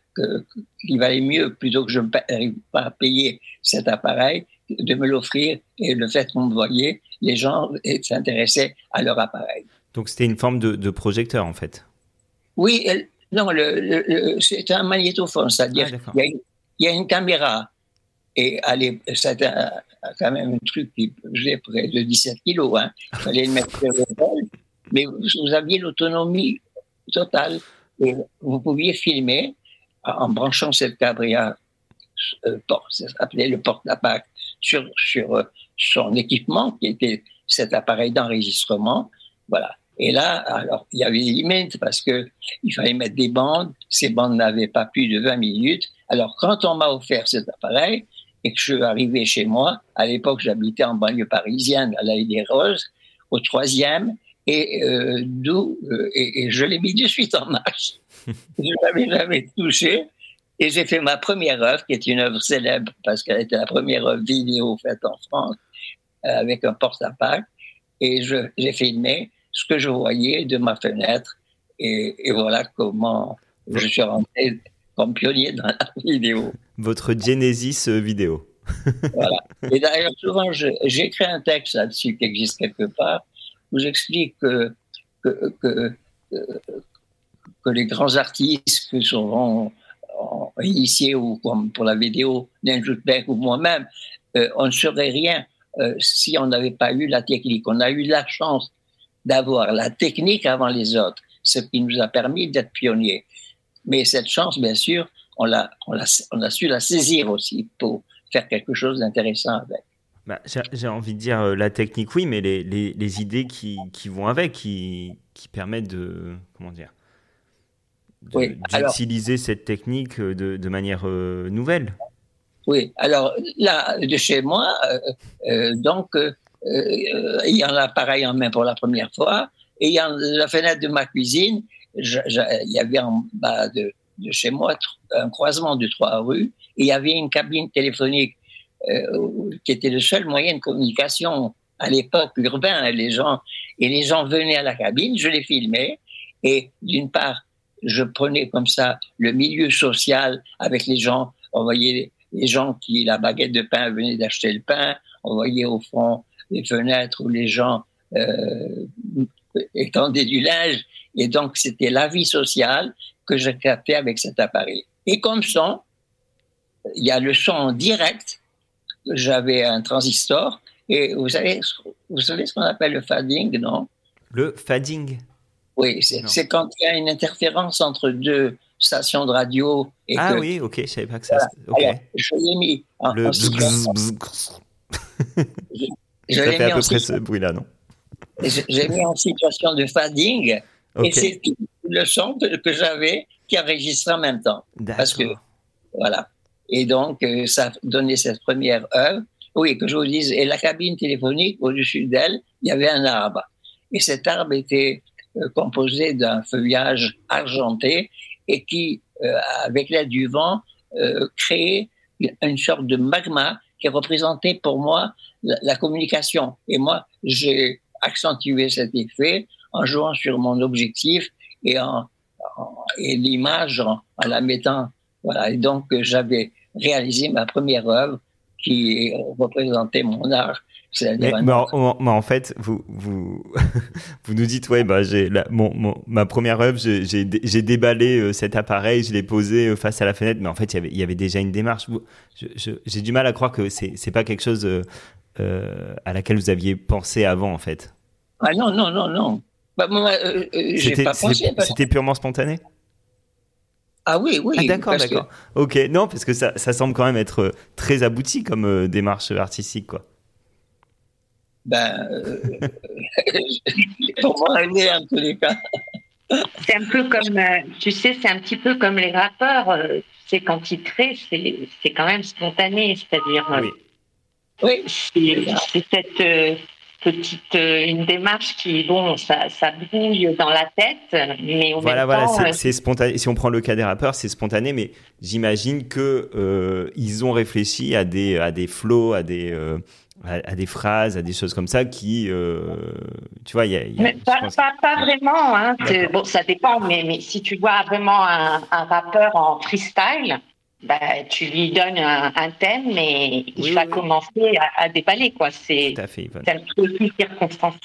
Speaker 5: qu'il valait mieux plutôt que je n'arrive pas à payer cet appareil de me l'offrir et le fait qu'on me voyait, les gens s'intéressaient à leur appareil.
Speaker 2: Donc c'était une forme de, de projecteur en fait.
Speaker 5: Oui, elle- non, le, le- le- c'est un magnétophone, c'est-à-dire
Speaker 2: Ah,
Speaker 5: il y a une caméra et un- quand même un truc qui faisait près de 17 kilos. Hein. Il fallait le mettre sur l'épaule, mais vous, aviez l'autonomie totale et vous pouviez filmer en branchant cette caméra, euh, ça s'appelait le porte-apac, sur, sur euh, son équipement qui était cet appareil d'enregistrement. Voilà. Et là, alors, il y avait des limites parce que il fallait mettre des bandes. Ces bandes n'avaient pas plus de 20 minutes. Alors, quand on m'a offert cet appareil et que je suis arrivé chez moi, à l'époque, j'habitais en banlieue parisienne, à l'Aïe des Roses, au troisième, et euh, d'où, euh, et, et je l'ai mis de suite en marche. je l'avais jamais touché. Et j'ai fait ma première œuvre, qui est une œuvre célèbre parce qu'elle était la première œuvre vidéo faite en France, euh, avec un porte-apac. Et j'ai filmé ce que je voyais de ma fenêtre. Et, et voilà comment je suis rentré comme pionnier dans la vidéo.
Speaker 2: Votre Genesis euh, vidéo.
Speaker 5: Voilà. Et d'ailleurs, souvent, écrit un texte là-dessus qui existe quelque part, où j'explique que, que, que, les grands artistes que en- initiés ou comme pour la vidéo d'Enjutbeck ou moi-même, euh, on ne serait rien euh, si on n'avait pas eu la technique. On a eu la chance d'avoir la technique avant les autres, ce qui nous a permis d'être pionniers. Mais cette chance, bien sûr, on, l'a, on, l'a, on a su la saisir aussi pour faire quelque chose d'intéressant avec.
Speaker 2: Bah, j'ai j'ai envie de dire euh, la technique, oui, mais les, les, les idées qui, qui vont avec, qui, qui permettent de. Comment dire de-
Speaker 5: Oui, alors-
Speaker 2: D'utiliser cette technique euh, de, de manière euh, nouvelle.
Speaker 5: Oui, alors là, de chez moi, euh, euh, donc, euh, euh, ayant l'appareil en main pour la première fois, ayant la fenêtre de ma cuisine, il y avait en bas de, chez moi un croisement de trois rues, et il y avait une cabine téléphonique euh, qui était le seul moyen de communication à l'époque urbain. Les gens, et les gens venaient à la cabine, je les filmais, et d'une part, je prenais comme ça le milieu social avec les gens, on voyait les gens qui, la baguette de pain, venaient d'acheter le pain. On voyait au fond les fenêtres où les gens euh, étendaient du linge. Et donc, c'était la vie sociale que je captais avec cet appareil. Et comme son, il y a le son en direct. J'avais un transistor. Et vous savez, vous savez ce qu'on appelle le fading, non?
Speaker 2: Le fading.
Speaker 5: Oui, c'est quand il y a une interférence entre deux stations de radio. Et
Speaker 2: Ah
Speaker 5: que,
Speaker 2: oui, ok, je savais pas que ça. Ok.
Speaker 5: Alors, je l'ai mis en,
Speaker 2: Le
Speaker 5: en
Speaker 2: bzz,
Speaker 5: situation-
Speaker 2: bzz, bzz.
Speaker 5: je
Speaker 2: Ça
Speaker 5: l'ai
Speaker 2: fait à
Speaker 5: mis en
Speaker 2: peu près ce bruit-là, non?
Speaker 5: J'ai mis en situation de fading et c'est le son que, que j'avais qui enregistrait en même temps. parce que-. Voilà. Et donc, euh, ça donné cette première œuvre. Oui, que je vous dise, et la cabine téléphonique, au-dessus d'elle, il y avait un arbre. Et cet arbre était euh, composé d'un feuillage argenté et qui, euh, avec l'aide du vent, créait une sorte de magma qui représentait pour moi la, la communication. Et moi, j'ai accentué cet effet en jouant sur mon objectif et en, en- et l'image en, en la mettant voilà et donc j'avais réalisé ma première œuvre qui représentait mon art.
Speaker 2: Mais, mais, en, mais, en, fait, vous, vous, vous nous dites, ouais, bah, j'ai mon, mon, ma première œuvre, j'ai déballé euh, cet appareil, je l'ai posé euh, face à la fenêtre, mais en fait, y il y avait déjà une démarche. J'ai du mal à croire que c'est pas quelque chose euh, à laquelle vous aviez pensé avant, en fait.
Speaker 5: Ah non, non, non, non. Bah,
Speaker 2: C'était purement spontané?
Speaker 5: Ah oui, oui.
Speaker 2: Ah, d'accord, d'accord. Ok, non, parce que ça, ça, semble quand même être très abouti comme démarche artistique, quoi
Speaker 5: ben, euh, pour moi, en tous les cas.
Speaker 3: C'est un peu comme, euh, tu sais, c'est un petit peu comme les rappeurs. Euh, c'est quand ils créent, c'est quand même spontané, c'est-à-dire.
Speaker 5: Oui. Oui.
Speaker 3: C'est cette petite une démarche qui bon ça, ça brouille dans la tête mais au
Speaker 2: voilà
Speaker 3: même
Speaker 2: voilà c'est spontané si on prend le cas des rappeurs c'est spontané mais j'imagine que ils ont réfléchi à des à des flows à des à, des phrases, à des choses comme ça qui, euh, tu vois, il y a.
Speaker 3: mais pas, pas, vraiment. Hein. Bon, ça dépend, mais, mais si tu vois vraiment un, un rappeur en freestyle, bah, tu lui donnes un, un thème et il va commencer à, à, déballer, quoi. C'est un peu plus circonstance.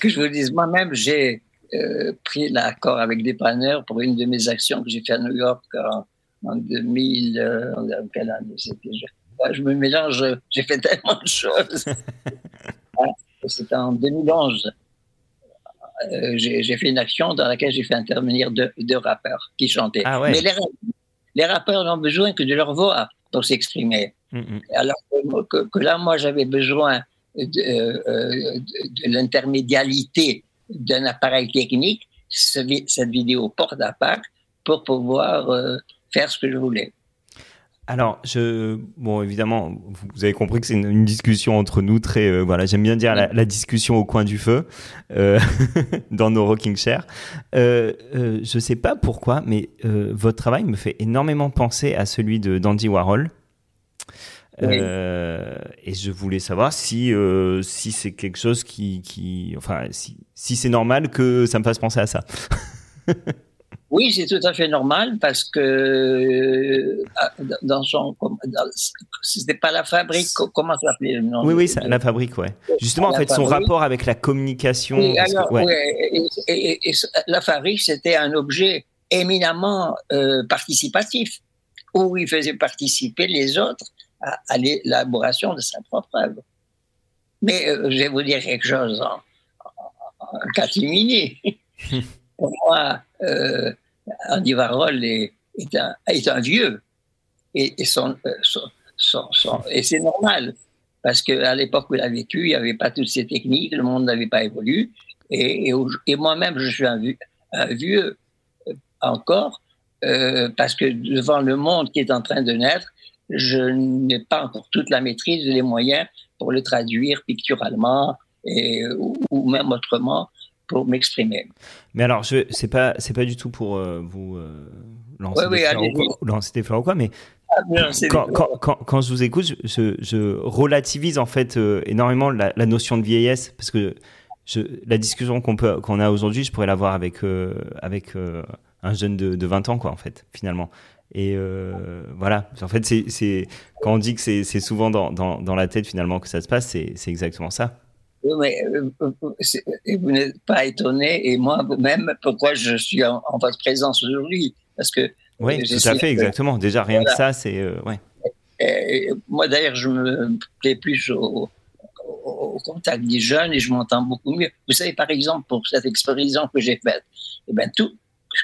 Speaker 5: Que je vous dise, moi-même, j'ai euh, pris l'accord avec des panneurs pour une de mes actions que j'ai fait à New York en, en 2000, euh, en quelle année c'était je me mélange, j'ai fait tellement de choses. C'était en 2011. Euh, j'ai fait une action dans laquelle j'ai fait intervenir deux, rappeurs qui chantaient.
Speaker 2: Ah
Speaker 5: Mais les, rappeurs n'ont besoin que de leur voix pour s'exprimer. Mm, mm. Alors que, là, moi, j'avais besoin de, euh, de l'intermédialité d'un appareil technique, cette vidéo porte à part, pour pouvoir euh, faire ce que je voulais.
Speaker 2: Alors, je, bon, évidemment, vous avez compris que c'est une, discussion entre nous très, euh, voilà, j'aime bien dire la, discussion au coin du feu euh, dans nos rocking chairs. Euh, euh, je sais pas pourquoi, mais euh, votre travail me fait énormément penser à celui de d'Andy Warhol. Oui. et je voulais savoir si si c'est quelque chose qui, qui enfin, si, si c'est normal que ça me fasse penser à ça.
Speaker 5: Oui, c'est tout à fait normal parce que euh, dans son, c'était pas la fabrique, comment ça s'appelait
Speaker 2: Oui, oui, la fabrique, ouais. Justement, en fait, son rapport avec la communication.
Speaker 5: et, la fabrique, c'était un objet éminemment euh, participatif où il faisait participer les autres à, l'élaboration de sa propre œuvre. Mais euh, je vais vous dire quelque chose en, en, catimini. Pour moi, Andy Warhol est, un, vieux. Et, et, euh, et c'est normal, parce qu'à l'époque où il a vécu, il n'y avait pas toutes ces techniques, le monde n'avait pas évolué. Et, et moi-même, je suis un, vieux, euh, encore, euh, parce que devant le monde qui est en train de naître, je n'ai pas encore toute la maîtrise des moyens pour le traduire picturalement et, ou même autrement pour m'exprimer.
Speaker 2: Mais alors, je c'est pas c'est pas du tout pour euh, vous euh, lancer, des fleurs ou quoi, mais ah, quand, quand, quand, je vous écoute, je, je relativise en fait euh, énormément la, la, notion de vieillesse parce que je, la discussion qu'on peut qu'on a aujourd'hui, je pourrais l'avoir avec avec un jeune de, de 20 ans quoi en fait finalement. Et voilà, en fait, c'est quand on dit que c'est souvent dans, dans, dans, la tête finalement que ça se passe, c'est exactement ça.
Speaker 5: Mais euh, vous n'êtes pas étonné, et moi-même, pourquoi je suis en, votre présence aujourd'hui. Parce que.
Speaker 2: Oui, tout à fait, exactement. Déjà, rien que ça, c'est. Euh, ouais.
Speaker 5: moi, d'ailleurs, je me plais plus au, contact des jeunes et je m'entends beaucoup mieux. Vous savez, par exemple, pour cette expérience que j'ai faite, eh ben, tout,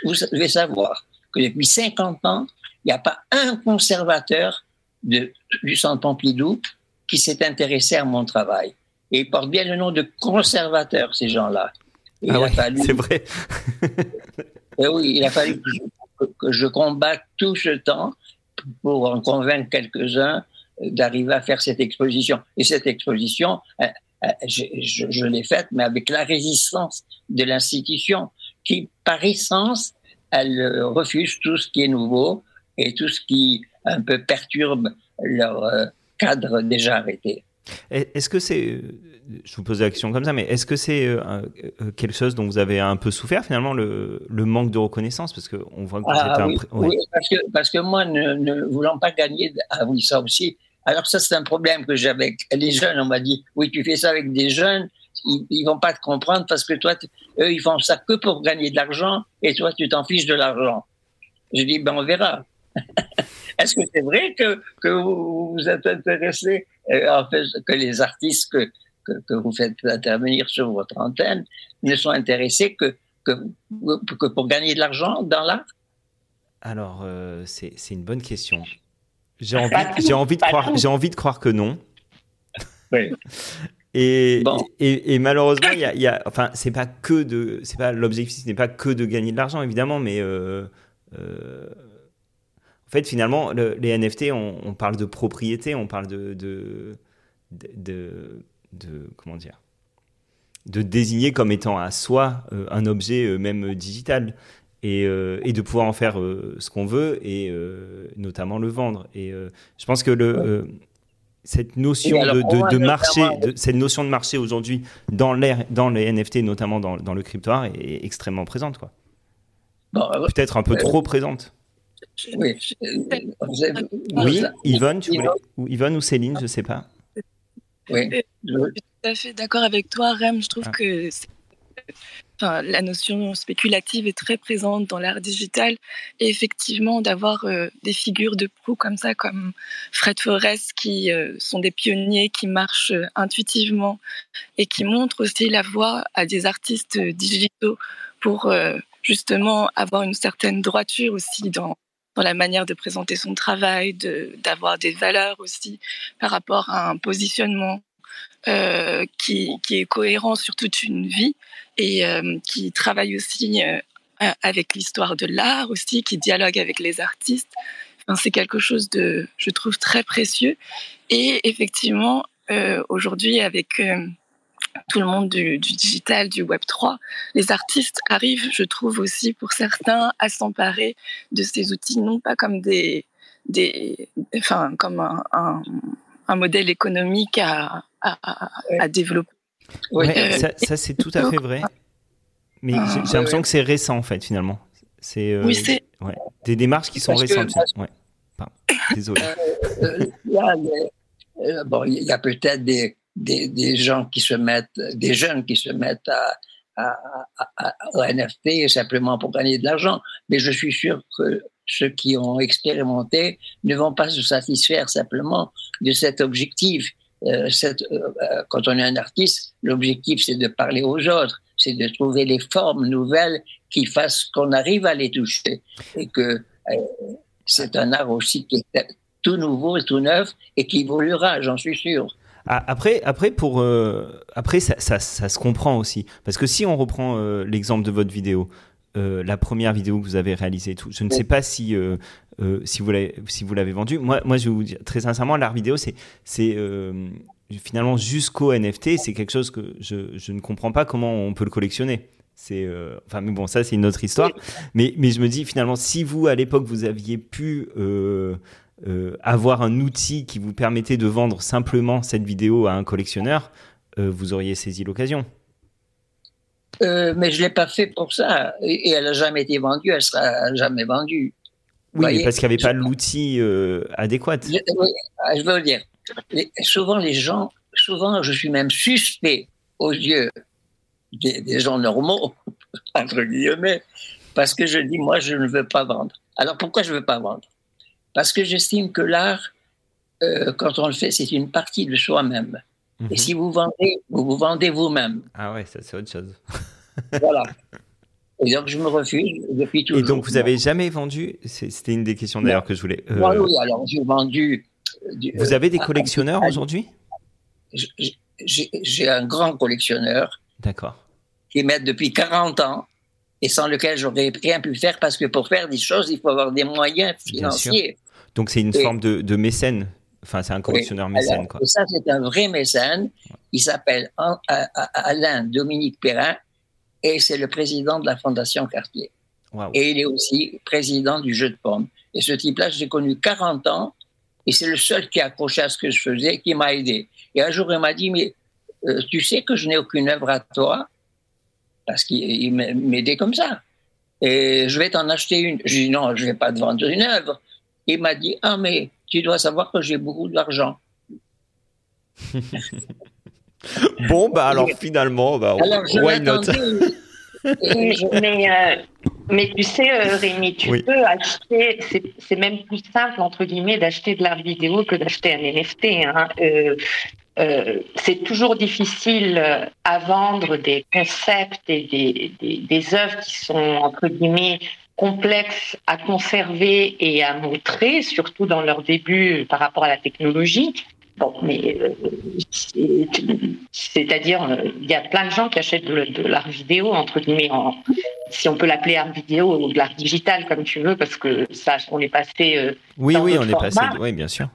Speaker 5: vous devez savoir que depuis 50 ans, il n'y a pas un conservateur de, du Centre Pompidou qui s'est intéressé à mon travail. Et ils portent bien le nom de conservateurs, ces gens-là.
Speaker 2: Ah ouais, c'est vrai.
Speaker 5: et oui, il a fallu que je, combatte tout ce temps pour en convaincre quelques-uns d'arriver à faire cette exposition. Et cette exposition, euh, euh, je, je, je l'ai faite, mais avec la résistance de l'institution, qui, par essence, elle refuse tout ce qui est nouveau et tout ce qui un peu perturbe leur euh, cadre déjà arrêté.
Speaker 2: Est-ce que c'est, je vous pose la question comme ça, mais est-ce que c'est euh, euh, quelque chose dont vous avez un peu souffert finalement, le, le manque de reconnaissance? Parce qu'on voit que vous
Speaker 5: ah, oui, oui parce, que, parce que moi, ne, ne, voulant pas gagner, ah oui, ça aussi, Alors ça, c'est un problème que j'ai avec les jeunes. On m'a dit, oui, tu fais ça avec des jeunes, ils, ils vont pas te comprendre parce que toi, eux, ils font ça que pour gagner de l'argent et toi, tu t'en fiches de l'argent. Je dis, ben on verra. Est-ce que c'est vrai que, que vous, vous êtes intéressé, que les artistes que, que, que, vous faites intervenir sur votre antenne ne sont intéressés que, que, que pour gagner de l'argent dans l'art?
Speaker 2: Alors, euh, c'est une bonne question. J'ai envie, j'ai envie, de croire, j'ai envie de croire que non.
Speaker 5: Oui.
Speaker 2: Et, bon. et, et, malheureusement, il y a, y a, enfin, c'est pas que de, c'est pas l'objectif, n'est pas que de gagner de l'argent évidemment, mais euh, euh, en fait, finalement, le, les NFT, on, on, parle de propriété, on parle de, de, de, de, comment dire, de désigner comme étant à soi euh, un objet euh, même digital et, euh, et, de pouvoir en faire ce qu'on veut et notamment le vendre. Et je pense que le cette notion alors, de, de, de marché, de, cette notion de marché aujourd'hui dans, dans les NFT, notamment dans, dans le crypto est, est, extrêmement présente, quoi. Bon, Peut-être un peu trop présente.
Speaker 5: Oui,
Speaker 2: oui Yvonne, tu voulais, ou Yvonne ou Céline, je sais pas.
Speaker 5: Oui.
Speaker 4: Je suis tout à fait d'accord avec toi, Rem. Je trouve ah. que Enfin, la notion spéculative est très présente dans l'art digital et effectivement d'avoir euh, des figures de proue comme ça, comme Fred Forrest, qui euh, sont des pionniers qui marchent euh, intuitivement et qui montrent aussi la voie à des artistes digitaux pour euh, justement avoir une certaine droiture aussi dans, dans la manière de présenter son travail, d'avoir de, des valeurs aussi par rapport à un positionnement euh, qui, qui, est cohérent sur toute une vie et euh, qui travaille aussi euh, avec l'histoire de l'art aussi, qui dialogue avec les artistes. Enfin, c'est quelque chose de, je trouve, très précieux. Et effectivement, aujourd'hui, avec tout le monde du, du, digital, du Web 3, les artistes arrivent, je trouve aussi, pour certains, à s'emparer de ces outils, non pas comme des, des enfin, comme un, un, un modèle économique à, à, à, développer.
Speaker 2: Ouais, ça, ça c'est tout à fait vrai. Mais ah, j'ai l'impression ouais. que c'est récent en fait finalement. C'est euh,
Speaker 4: oui,
Speaker 2: des démarches qui sont
Speaker 5: Parce
Speaker 2: récentes.
Speaker 5: Que,
Speaker 2: ouais. Enfin, désolé.
Speaker 5: Euh, là, euh, bon, il y a peut-être des, des, gens qui se mettent, des jeunes qui se mettent à, au NFT simplement pour gagner de l'argent. Mais je suis sûr que ceux qui ont expérimenté ne vont pas se satisfaire simplement de cet objectif. Euh, cette, euh, quand on est un artiste, l'objectif c'est de parler aux autres, c'est de trouver les formes nouvelles qui fassent qu'on arrive à les toucher et que euh, c'est un art aussi qui est tout nouveau et tout neuf et qui évoluera, j'en suis sûr.
Speaker 2: Après, après, pour, euh, après ça, ça, ça, se comprend aussi. Parce que si on reprend euh, l'exemple de votre vidéo, euh, la première vidéo que vous avez réalisée, tout, je ne sais pas si, si vous l'avez si vous l'avez vendue. Moi, moi, je vais vous dire très sincèrement, l'art vidéo, c'est c'est finalement jusqu'au NFT, c'est quelque chose que je, je ne comprends pas comment on peut le collectionner. C'est euh, enfin mais bon ça c'est une autre histoire. Mais mais je me dis finalement si vous à l'époque vous aviez pu euh, euh, avoir un outil qui vous permettait de vendre simplement cette vidéo à un collectionneur, euh, vous auriez saisi l'occasion.
Speaker 5: Euh, mais je l'ai pas fait pour ça et, et elle a jamais été vendue, elle sera jamais vendue.
Speaker 2: Oui, mais parce qu'il n'y avait pas l'outil adéquat.
Speaker 5: Je, oui, je veux dire, les, souvent les gens, souvent je suis même suspect aux yeux des, des gens normaux, entre guillemets, parce que je dis, moi, je ne veux pas vendre. Alors pourquoi je ne veux pas vendre? Parce que j'estime que l'art, euh, quand on le fait, c'est une partie de soi-même. Et si vous vendez, vous vous vendez vous-même.
Speaker 2: Ah ouais, ça c'est autre chose.
Speaker 5: voilà. Et donc je me refuse depuis toujours.
Speaker 2: Et donc vous avez jamais vendu C'était une des questions d'ailleurs que je voulais.
Speaker 5: Euh... Oui, oui, alors j'ai vendu.
Speaker 2: Du, vous avez des collectionneurs aujourd'hui?
Speaker 5: J'ai un grand collectionneur.
Speaker 2: D'accord.
Speaker 5: Qui m'aide depuis 40 ans et sans lequel j'aurais rien pu faire parce que pour faire des choses, il faut avoir des moyens financiers.
Speaker 2: Donc c'est une et, forme de, de, mécène. Enfin, c'est un collectionneur
Speaker 5: oui,
Speaker 2: mécène.
Speaker 5: Alors,
Speaker 2: quoi.
Speaker 5: Ça, c'est un vrai mécène. Il s'appelle Alain Dominique Perrin et c'est le président de la Fondation Cartier.
Speaker 2: Wow.
Speaker 5: Et il est aussi président du jeu de pommes. Et ce type-là, je l'ai connu 40 ans et c'est le seul qui a accroché à ce que je faisais, qui m'a aidé. Et un jour, il m'a dit, mais euh, tu sais que je n'ai aucune œuvre à toi parce qu'il m'aidait comme ça. Et je vais t'en acheter une. Je dis non, je vais pas te vendre une œuvre. Il m'a dit, ah mais tu dois savoir que j'ai beaucoup d'argent.
Speaker 2: bon, bah alors finalement, bah,
Speaker 5: Alors,
Speaker 2: why not
Speaker 3: Mais, euh, mais tu sais, euh, Rémi, tu
Speaker 2: Oui.
Speaker 3: peux acheter, c'est- c'est même plus simple, entre guillemets, d'acheter de l'art vidéo que d'acheter un NFT. hein. Euh, euh, c'est toujours difficile euh, à vendre des concepts et des, des, des œuvres qui sont, entre guillemets, complexes à conserver et à montrer, surtout dans leur début euh, par rapport à la technologie. Bon, mais euh, c'est- c'est-à-dire, euh, il y a plein de gens qui achètent de, de l'art vidéo, entre guillemets, en, si on peut l'appeler art vidéo ou de l'art digital, comme tu veux, parce que ça, on est passé.
Speaker 2: Oui, oui, on est passé. Oui, bien sûr.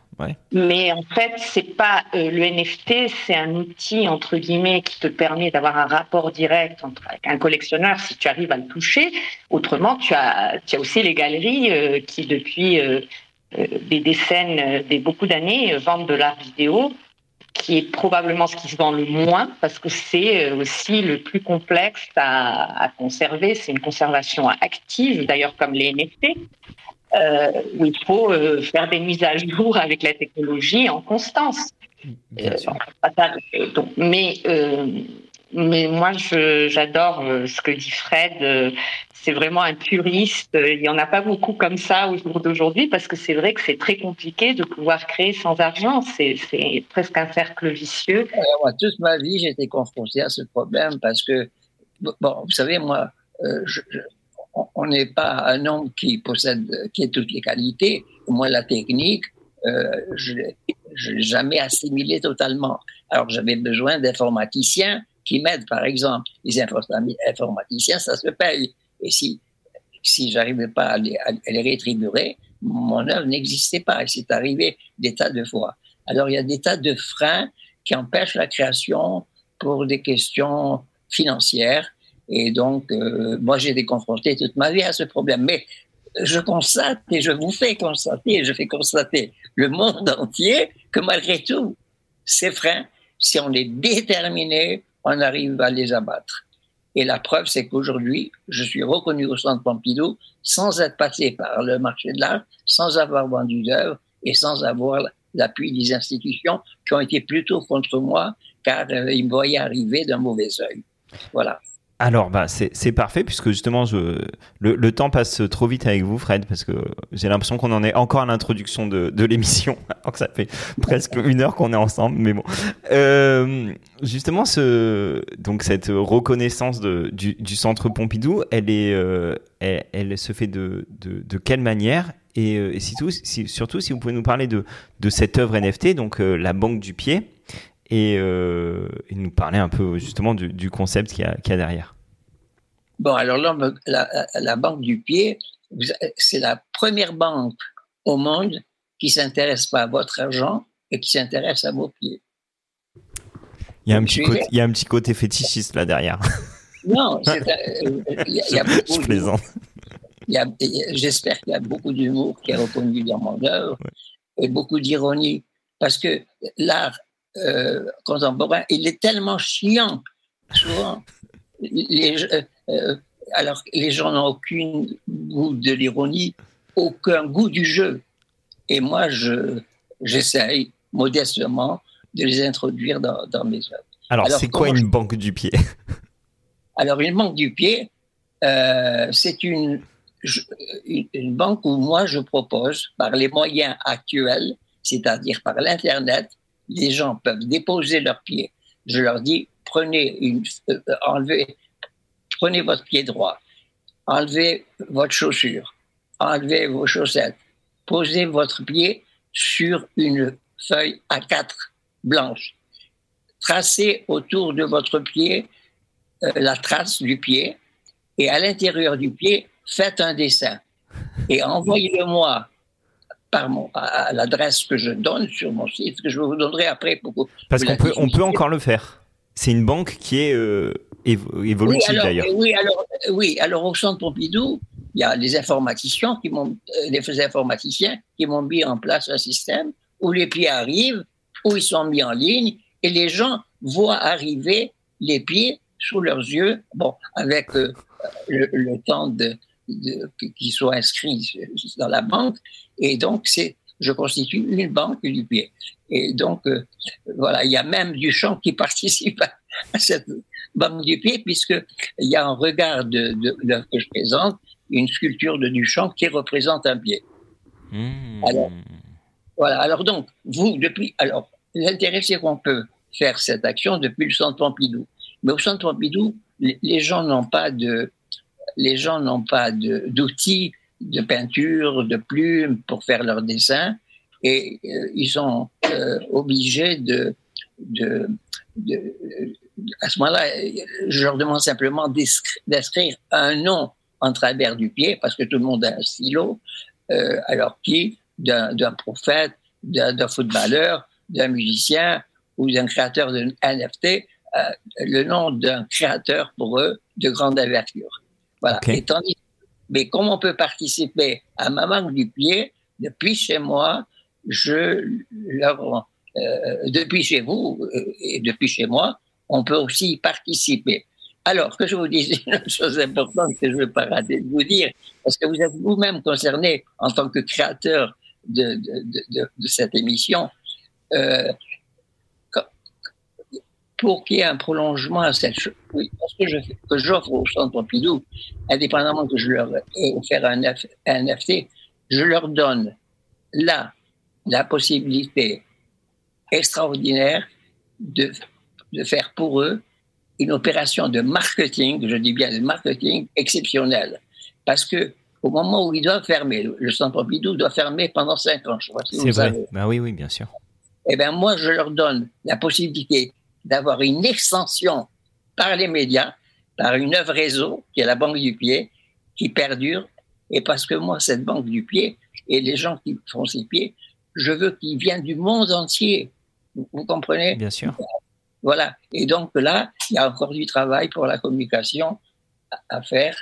Speaker 3: Mais en fait, c'est pas euh, le NFT, c'est un outil entre guillemets qui te permet d'avoir un rapport direct entre avec un collectionneur si tu arrives à le toucher. Autrement, tu as, aussi les galeries euh, qui depuis euh, des décennies, des beaucoup d'années, vendent de l'art vidéo, qui est probablement ce qui se vend le moins parce que c'est aussi le plus complexe à conserver. C'est une conservation active, d'ailleurs comme les NFT euh, où il faut euh, faire des mises à jour avec la technologie en constance. Euh, donc, mais, euh, mais moi, j'adore euh, ce que dit Fred. euh, c'est vraiment un puriste. Il n'y en a pas beaucoup comme ça au jour d'aujourd'hui parce que c'est vrai que c'est très compliqué de pouvoir créer sans argent. C'est presque un cercle vicieux.
Speaker 5: Alors, moi, toute ma vie, j'ai été confronté à ce problème parce que, bon, vous savez, moi, euh, je- je- on- n'est pas un homme qui possède, qui ait toutes les qualités. Moi, la technique, euh, je l'ai jamais assimilé totalement. Alors, j'avais besoin d'informaticiens qui m'aident, par exemple. Les informa- informaticiens, ça se paye. Et si, si j'arrivais pas à les rétribuer, mon œuvre n'existait pas. Et c'est arrivé des tas de fois. Alors, il y a des tas de freins qui empêchent la création pour des questions financières. Et donc, euh, moi, j'ai été confronté toute ma vie à ce problème. Mais je constate et je vous fais constater, je fais constater le monde entier que malgré tout, ces freins, si on est déterminé, on arrive à les abattre. Et la preuve, c'est qu'aujourd'hui, je suis reconnu au Centre Pompidou sans être passé par le marché de l'art, sans avoir vendu d'œuvres et sans avoir l'appui des institutions qui ont été plutôt contre moi car euh, ils me voyaient arriver d'un mauvais œil. Voilà.
Speaker 2: Alors, bah, c'est parfait puisque justement, je, le, le temps passe trop vite avec vous, Fred, parce que j'ai l'impression qu'on en est encore à l'introduction de, de l'émission, alors que ça fait presque une heure qu'on est ensemble, mais bon. Euh, justement, ce, donc cette reconnaissance de, du, du Centre Pompidou, elle, est, euh, elle, elle se fait de, de, de quelle manière? Et, euh, et surtout, si, surtout, si vous pouvez nous parler de, de cette œuvre NFT, donc euh, la Banque du Pied, et, euh, et nous parler un peu justement du, du concept qu'il y, a- qu'il y a derrière.
Speaker 5: Bon, alors là, la, la Banque du Pied, c'est la première banque au monde qui s'intéresse pas à votre argent et qui s'intéresse à vos pieds.
Speaker 2: Il y a un petit côté, il y a un petit côté fétichiste là derrière.
Speaker 5: Non, euh, il y a- y a
Speaker 2: Je plaisante.
Speaker 5: J'espère qu'il y a beaucoup d'humour qui est reconnu dans mon œuvre et beaucoup d'ironie. Parce que l'art euh, contemporain, il est tellement chiant, souvent. Les, euh, euh, alors, les gens n'ont aucun goût de l'ironie, aucun goût du jeu. Et moi, je, j'essaye modestement de les introduire dans, dans mes œuvres.
Speaker 2: Alors,
Speaker 5: Alors,
Speaker 2: c'est quoi une
Speaker 5: je-
Speaker 2: banque du pied?
Speaker 5: Alors, une banque du pied, euh, c'est une banque où moi je propose, par les moyens actuels, c'est-à-dire par l'Internet, les gens peuvent déposer leurs pieds. Je leur dis, prenez euh, prenez votre pied droit, enlevez votre chaussure, enlevez vos chaussettes, posez votre pied sur une feuille A4 blanche, tracez autour de votre pied euh, la trace du pied. Et à l'intérieur du pied, faites un dessin. Et envoyez-le-moi par mon, à, à l'adresse que je donne sur mon site, que je vous donnerai après pour
Speaker 2: Parce qu'on peut, on peut encore le faire. C'est une banque qui est euh, évo- évolutive
Speaker 5: oui, alors,
Speaker 2: d'ailleurs.
Speaker 5: Oui alors, oui, alors au centre Pompidou, il y a les informaticiens qui m'ont, euh, les informaticiens qui m'ont mis en place un système où les pieds arrivent, où ils sont mis en ligne et les gens voient arriver les pieds sous leurs yeux, bon, avec euh, le, le temps de- qui soient inscrits dans la banque. Et donc, c'est, je constitue une banque du pied. Et donc, euh, voilà, il y a même Duchamp qui participe à, cette banque du pied, puisqu'il y a un regard de, de, l'œuvre que je présente, une sculpture de Duchamp qui représente un pied.
Speaker 2: Mmh.
Speaker 5: Alors, Voilà. Alors donc, vous, depuis, alors, l'intérêt, c'est qu'on peut faire cette action depuis le Centre Pompidou. Mais au Centre Pompidou, les gens n'ont pas de, les gens n'ont pas d'outils de, peinture, de plumes pour faire leurs dessins, et euh, ils sont euh, obligés de, de, de- à ce moment-là, je leur demande simplement d'inscri- d'inscrire un nom en travers du pied, parce que tout le monde a un stylo, euh, alors qui d'un prophète, d'un footballeur, d'un musicien ou d'un créateur de NFT, euh, le nom d'un créateur pour eux de grande envergure. Voilà.
Speaker 2: Ok.
Speaker 5: Et tandis- mais comme on peut participer à ma manque du pied, depuis chez moi, je leur, euh, depuis chez vous euh, et depuis chez moi, on peut aussi y participer. Alors, que je vous dise une chose importante que je ne veux pas rater de vous dire, parce que vous êtes vous-même concerné en tant que créateur de, de, de, de, de cette émission, euh, pour qu'il y ait un prolongement à cette chose, oui, parce que je, que j'offre au Centre Pompidou, indépendamment que je leur ai offert un, F- un NFT, je leur donne là la possibilité extraordinaire de, de faire pour eux une opération de marketing, je dis bien de marketing exceptionnelle. Parce que au moment où ils doivent fermer, le- centre Pompidou doit fermer pendant cinq ans, je crois. si
Speaker 2: C'est vrai.
Speaker 5: savez.
Speaker 2: Bah oui, oui, bien sûr.
Speaker 5: Eh bien, moi, je leur donne la possibilité d'avoir une extension par les médias, par une œuvre réseau, qui est la Banque du Pied, qui perdure. Et parce que moi, cette Banque du Pied, et les gens qui font ces pieds, je veux qu'ils viennent du monde entier. Vous, vous comprenez?
Speaker 2: Bien sûr.
Speaker 5: Voilà. Et donc là, il y a encore du travail pour la communication à, à faire.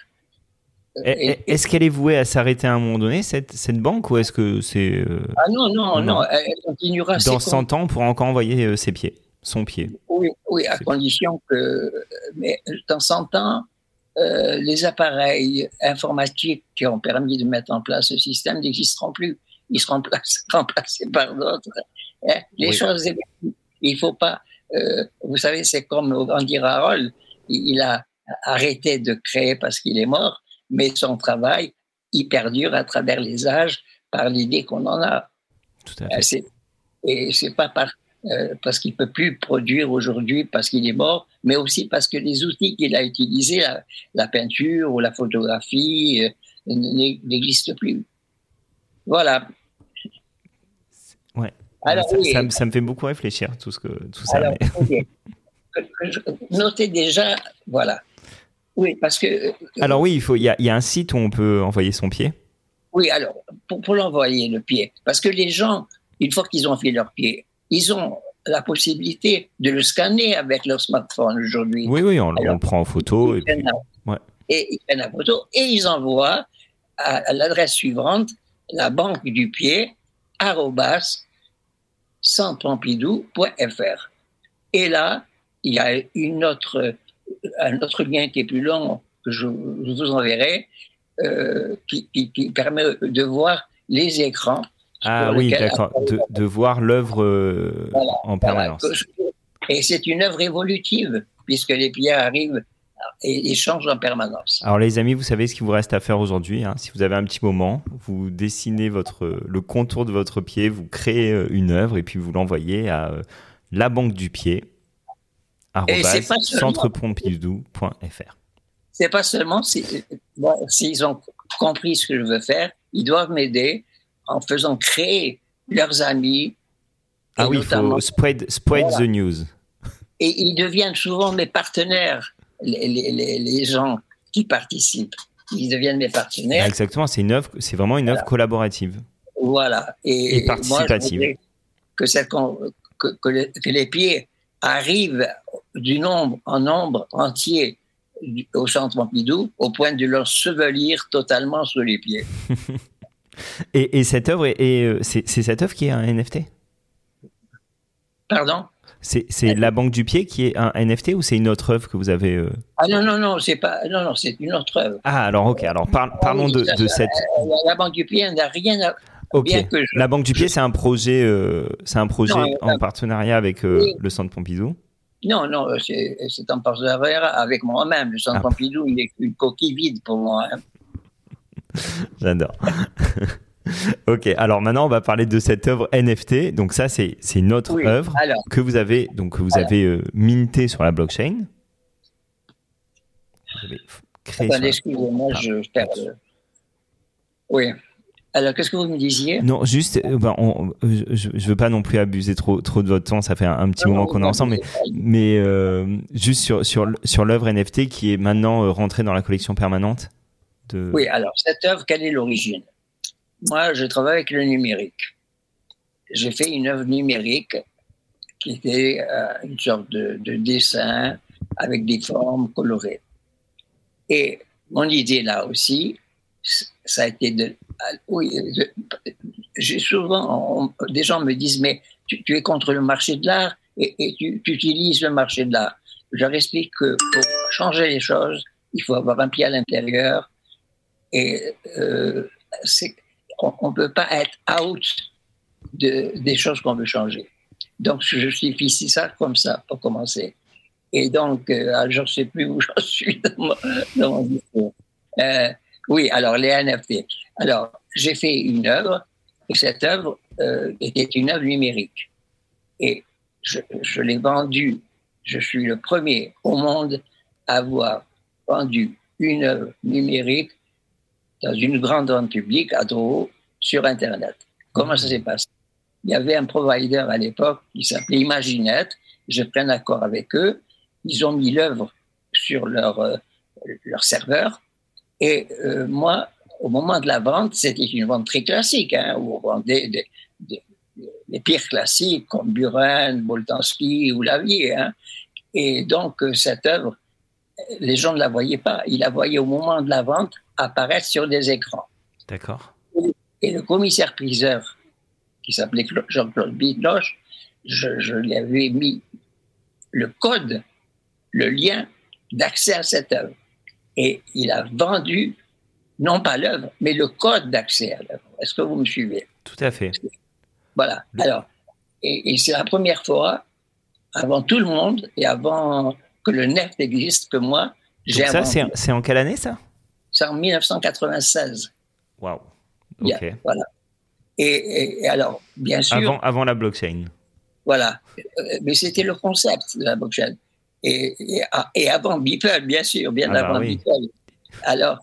Speaker 2: Est-ce qu'elle est vouée à s'arrêter à un moment donné, cette, cette banque, ou est-ce que c'est euh,
Speaker 5: ah non, non,
Speaker 2: Non.
Speaker 5: non, elle continuera.
Speaker 2: dans
Speaker 5: ses
Speaker 2: 100 ans pour encore envoyer euh, ses pieds, son pied
Speaker 5: Oui, oui, à condition que, mais dans 100 ans, euh, les appareils informatiques qui ont permis de mettre en place ce système n'existeront plus. Ils seront remplacés, par d'autres. Hein, Les
Speaker 2: Oui.
Speaker 5: choses, évoluent. il faut pas. euh, vous savez, c'est comme Andy Warhol. Il, il a arrêté de créer parce qu'il est mort, mais son travail, il perdure à travers les âges par l'idée qu'on en a.
Speaker 2: Tout à
Speaker 5: Euh,
Speaker 2: fait.
Speaker 5: et c'est pas par, euh, parce qu'il peut plus produire aujourd'hui parce qu'il est mort, mais aussi parce que les outils qu'il a utilisés, la, la peinture ou la photographie, euh, n'e- n'existent plus. Voilà.
Speaker 2: Ouais.
Speaker 5: Alors,
Speaker 2: ça,
Speaker 5: oui,
Speaker 2: ça me- ça me fait beaucoup réfléchir, tout, ce que, tout ça.
Speaker 5: alors,
Speaker 2: mais-
Speaker 5: Notez déjà, voilà. Oui, parce que euh,
Speaker 2: Alors oui, il faut- y, a, y a un site où on peut envoyer son pied.
Speaker 5: Oui, alors, pour, pour l'envoyer, le pied, parce que les gens, une fois qu'ils ont fait leur pied, ils ont la possibilité de le scanner avec leur smartphone aujourd'hui.
Speaker 2: Oui, oui, on,
Speaker 5: Alors,
Speaker 2: prend en photo. Et
Speaker 5: Ils prennent
Speaker 2: puis,
Speaker 5: la-
Speaker 2: ouais.
Speaker 5: et ils prennent la photo et ils envoient à, à l'adresse suivante, la banque du pied, arrobas. Et là, il y a une autre, un autre lien qui est plus long, que je, je vous enverrai, euh, qui, qui- qui permet de voir les écrans.
Speaker 2: Ah oui, d'accord. De, de voir l'œuvre euh,
Speaker 5: Voilà,
Speaker 2: en permanence.
Speaker 5: Et c'est une œuvre évolutive, puisque les pierres arrivent et, et changent en permanence.
Speaker 2: Alors les amis, vous savez ce qu'il vous reste à faire aujourd'hui. hein. Si vous avez un petit moment, vous dessinez votre, le contour de votre pied, vous créez euh, une œuvre et puis vous l'envoyez à euh, la banque du pied
Speaker 5: Et c'est pas seulement-
Speaker 2: centrepompidou.fr.
Speaker 5: C'est pas seulement si- bon, s'ils ont compris ce que je veux faire, ils doivent m'aider en faisant créer leurs amis.
Speaker 2: Ah oui, faut spread, spread
Speaker 5: Voilà.
Speaker 2: the news.
Speaker 5: Et ils deviennent souvent mes partenaires, les, les- les- les gens qui participent. Ils deviennent mes
Speaker 2: Ah,
Speaker 5: partenaires.
Speaker 2: exactement, c'est une œuvre, c'est vraiment une œuvre collaborative.
Speaker 5: Voilà. Et,
Speaker 2: Et participative.
Speaker 5: Moi, que, que, que le- que les pieds arrivent du nombre en nombre entier au centre Pompidou au point de leur sevelir totalement sous les pieds.
Speaker 2: Et, et cette œuvre, est- est, euh, c'est cette œuvre qui est un NFT
Speaker 5: Pardon?
Speaker 2: C'est la Banque du Pied qui est un NFT ou c'est une autre œuvre que vous avez euh?
Speaker 5: Ah non, non, non, c'est pas. Non, non, c'est une autre œuvre.
Speaker 2: Ah, alors, ok. Alors, par- parlons de,
Speaker 5: oui,
Speaker 2: de
Speaker 5: ça,
Speaker 2: cette.
Speaker 5: euh, La Banque du Pied n'a rien à.
Speaker 2: Ok.
Speaker 5: bien que je-
Speaker 2: La Banque du Pied, c'est un projet, euh, c'est un projet
Speaker 5: Non, euh,
Speaker 2: en partenariat avec
Speaker 5: oui.
Speaker 2: le Centre Pompidou?
Speaker 5: Non, non, c'est c'est en partenariat avec moi-même. Le Centre
Speaker 2: Ah.
Speaker 5: Pompidou, il est une coquille vide pour moi. hein.
Speaker 2: J'adore. ok. Alors maintenant, on va parler de cette œuvre NFT. Donc ça, c'est une autre
Speaker 5: Oui.
Speaker 2: œuvre
Speaker 5: Alors,
Speaker 2: que vous avez donc que vous avez euh, minté sur la blockchain.
Speaker 5: Attendez, excusez-moi,
Speaker 2: Ah.
Speaker 5: je Oui. Alors, qu'est-ce que vous me disiez?
Speaker 2: Non, juste, ben, on- je, je veux pas non plus abuser trop trop de votre temps. Ça fait un, un petit
Speaker 5: Non,
Speaker 2: moment qu'on est ensemble, mais mais euh, juste sur sur sur l'œuvre NFT qui est maintenant euh, rentrée dans la collection permanente.
Speaker 5: Oui, alors, cette œuvre, quelle est l'origine? Moi, je travaille avec le numérique. J'ai fait une œuvre numérique qui était euh, une sorte de, de dessin avec des formes colorées. Et mon idée là aussi, ça a été de. ah, Oui, j'ai souvent. des gens me disent Mais tu, es contre le marché de l'art et, et tu, tu utilises le marché de l'art. Je leur explique que pour changer les choses, il faut avoir un pied à l'intérieur et euh, on ne peut pas être out de, des choses qu'on veut changer. Donc, je justifie ça comme ça, pour commencer. Et donc, euh, je ne sais plus où j'en suis dans mon, dans discours. Euh, oui, alors, les NFT. Alors, j'ai fait une œuvre, et cette œuvre euh, était une œuvre numérique. Et je l'ai vendue. Je suis le premier au monde à avoir vendu une œuvre numérique dans une grande vente publique à Drouot sur Internet. Comment ça s'est passé? Il y avait un provider à l'époque qui s'appelait Imaginette. J'ai pris un accord avec eux. Ils ont mis l'œuvre sur leur, euh, leur serveur. Et euh, moi, au moment de la vente, c'était une vente très classique, hein, où on vendait des, des, des pires classiques comme Buren, Boltanski ou Lavier. Hein. Et donc, euh, cette œuvre, les gens ne la voyaient pas. Ils la voyaient au moment de la vente apparaître sur des écrans.
Speaker 2: D'accord.
Speaker 5: Et le commissaire-priseur, qui s'appelait Cla- Jean-Claude Bidloche, je, je lui avais mis le code, le lien d'accès à cette œuvre. Et il a vendu, non pas l'œuvre, mais le code d'accès à l'œuvre. Est-ce que vous me suivez?
Speaker 2: Tout à fait.
Speaker 5: Voilà. Alors, et, et c'est la première fois, avant tout le monde et avant que le net existe, que moi, j'ai
Speaker 2: ça, c'est en quelle année ça?
Speaker 5: C'est en 1996.
Speaker 2: Waouh. Ok.
Speaker 5: Voilà. Et, et- et alors, bien sûr,
Speaker 2: Avant, avant la blockchain.
Speaker 5: voilà. Euh, Mais c'était le concept de la blockchain. Et, et, ah, et avant Beeple, bien sûr, bien
Speaker 2: Ah bah
Speaker 5: avant
Speaker 2: oui.
Speaker 5: Beeple. Alors,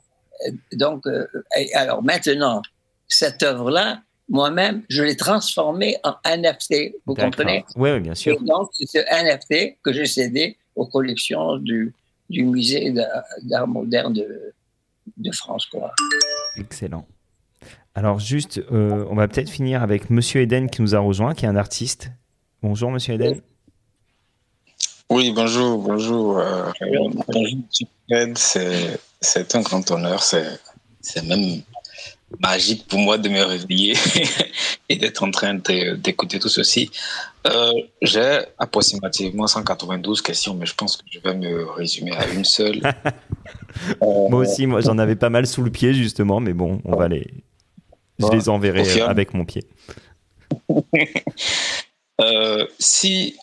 Speaker 5: euh, donc, euh, alors maintenant, cette œuvre-là, moi-même, je l'ai transformée en NFT. Vous comprenez?
Speaker 2: Oui, oui, bien sûr.
Speaker 5: Et donc, c'est ce NFT que j'ai cédé aux collections du, du musée d'art moderne de, de France. Quoi.
Speaker 2: Excellent. Alors juste, euh, on va peut-être finir avec Monsieur Eden qui nous a rejoint, qui est un artiste. Bonjour Monsieur Eden.
Speaker 6: Oui, bonjour, bonjour. euh,
Speaker 5: Bonjour.
Speaker 6: C'est, un grand honneur. C'est, c'est même magique pour moi de me réveiller et d'être en train d'écouter tout ceci. Euh, j'ai approximativement 192 questions, mais je pense que je vais me résumer à une seule. Euh,
Speaker 2: Moi aussi, moi j'en avais pas mal sous le pied justement, mais bon, on va les, je les enverrai avec mon pied.
Speaker 6: Euh, si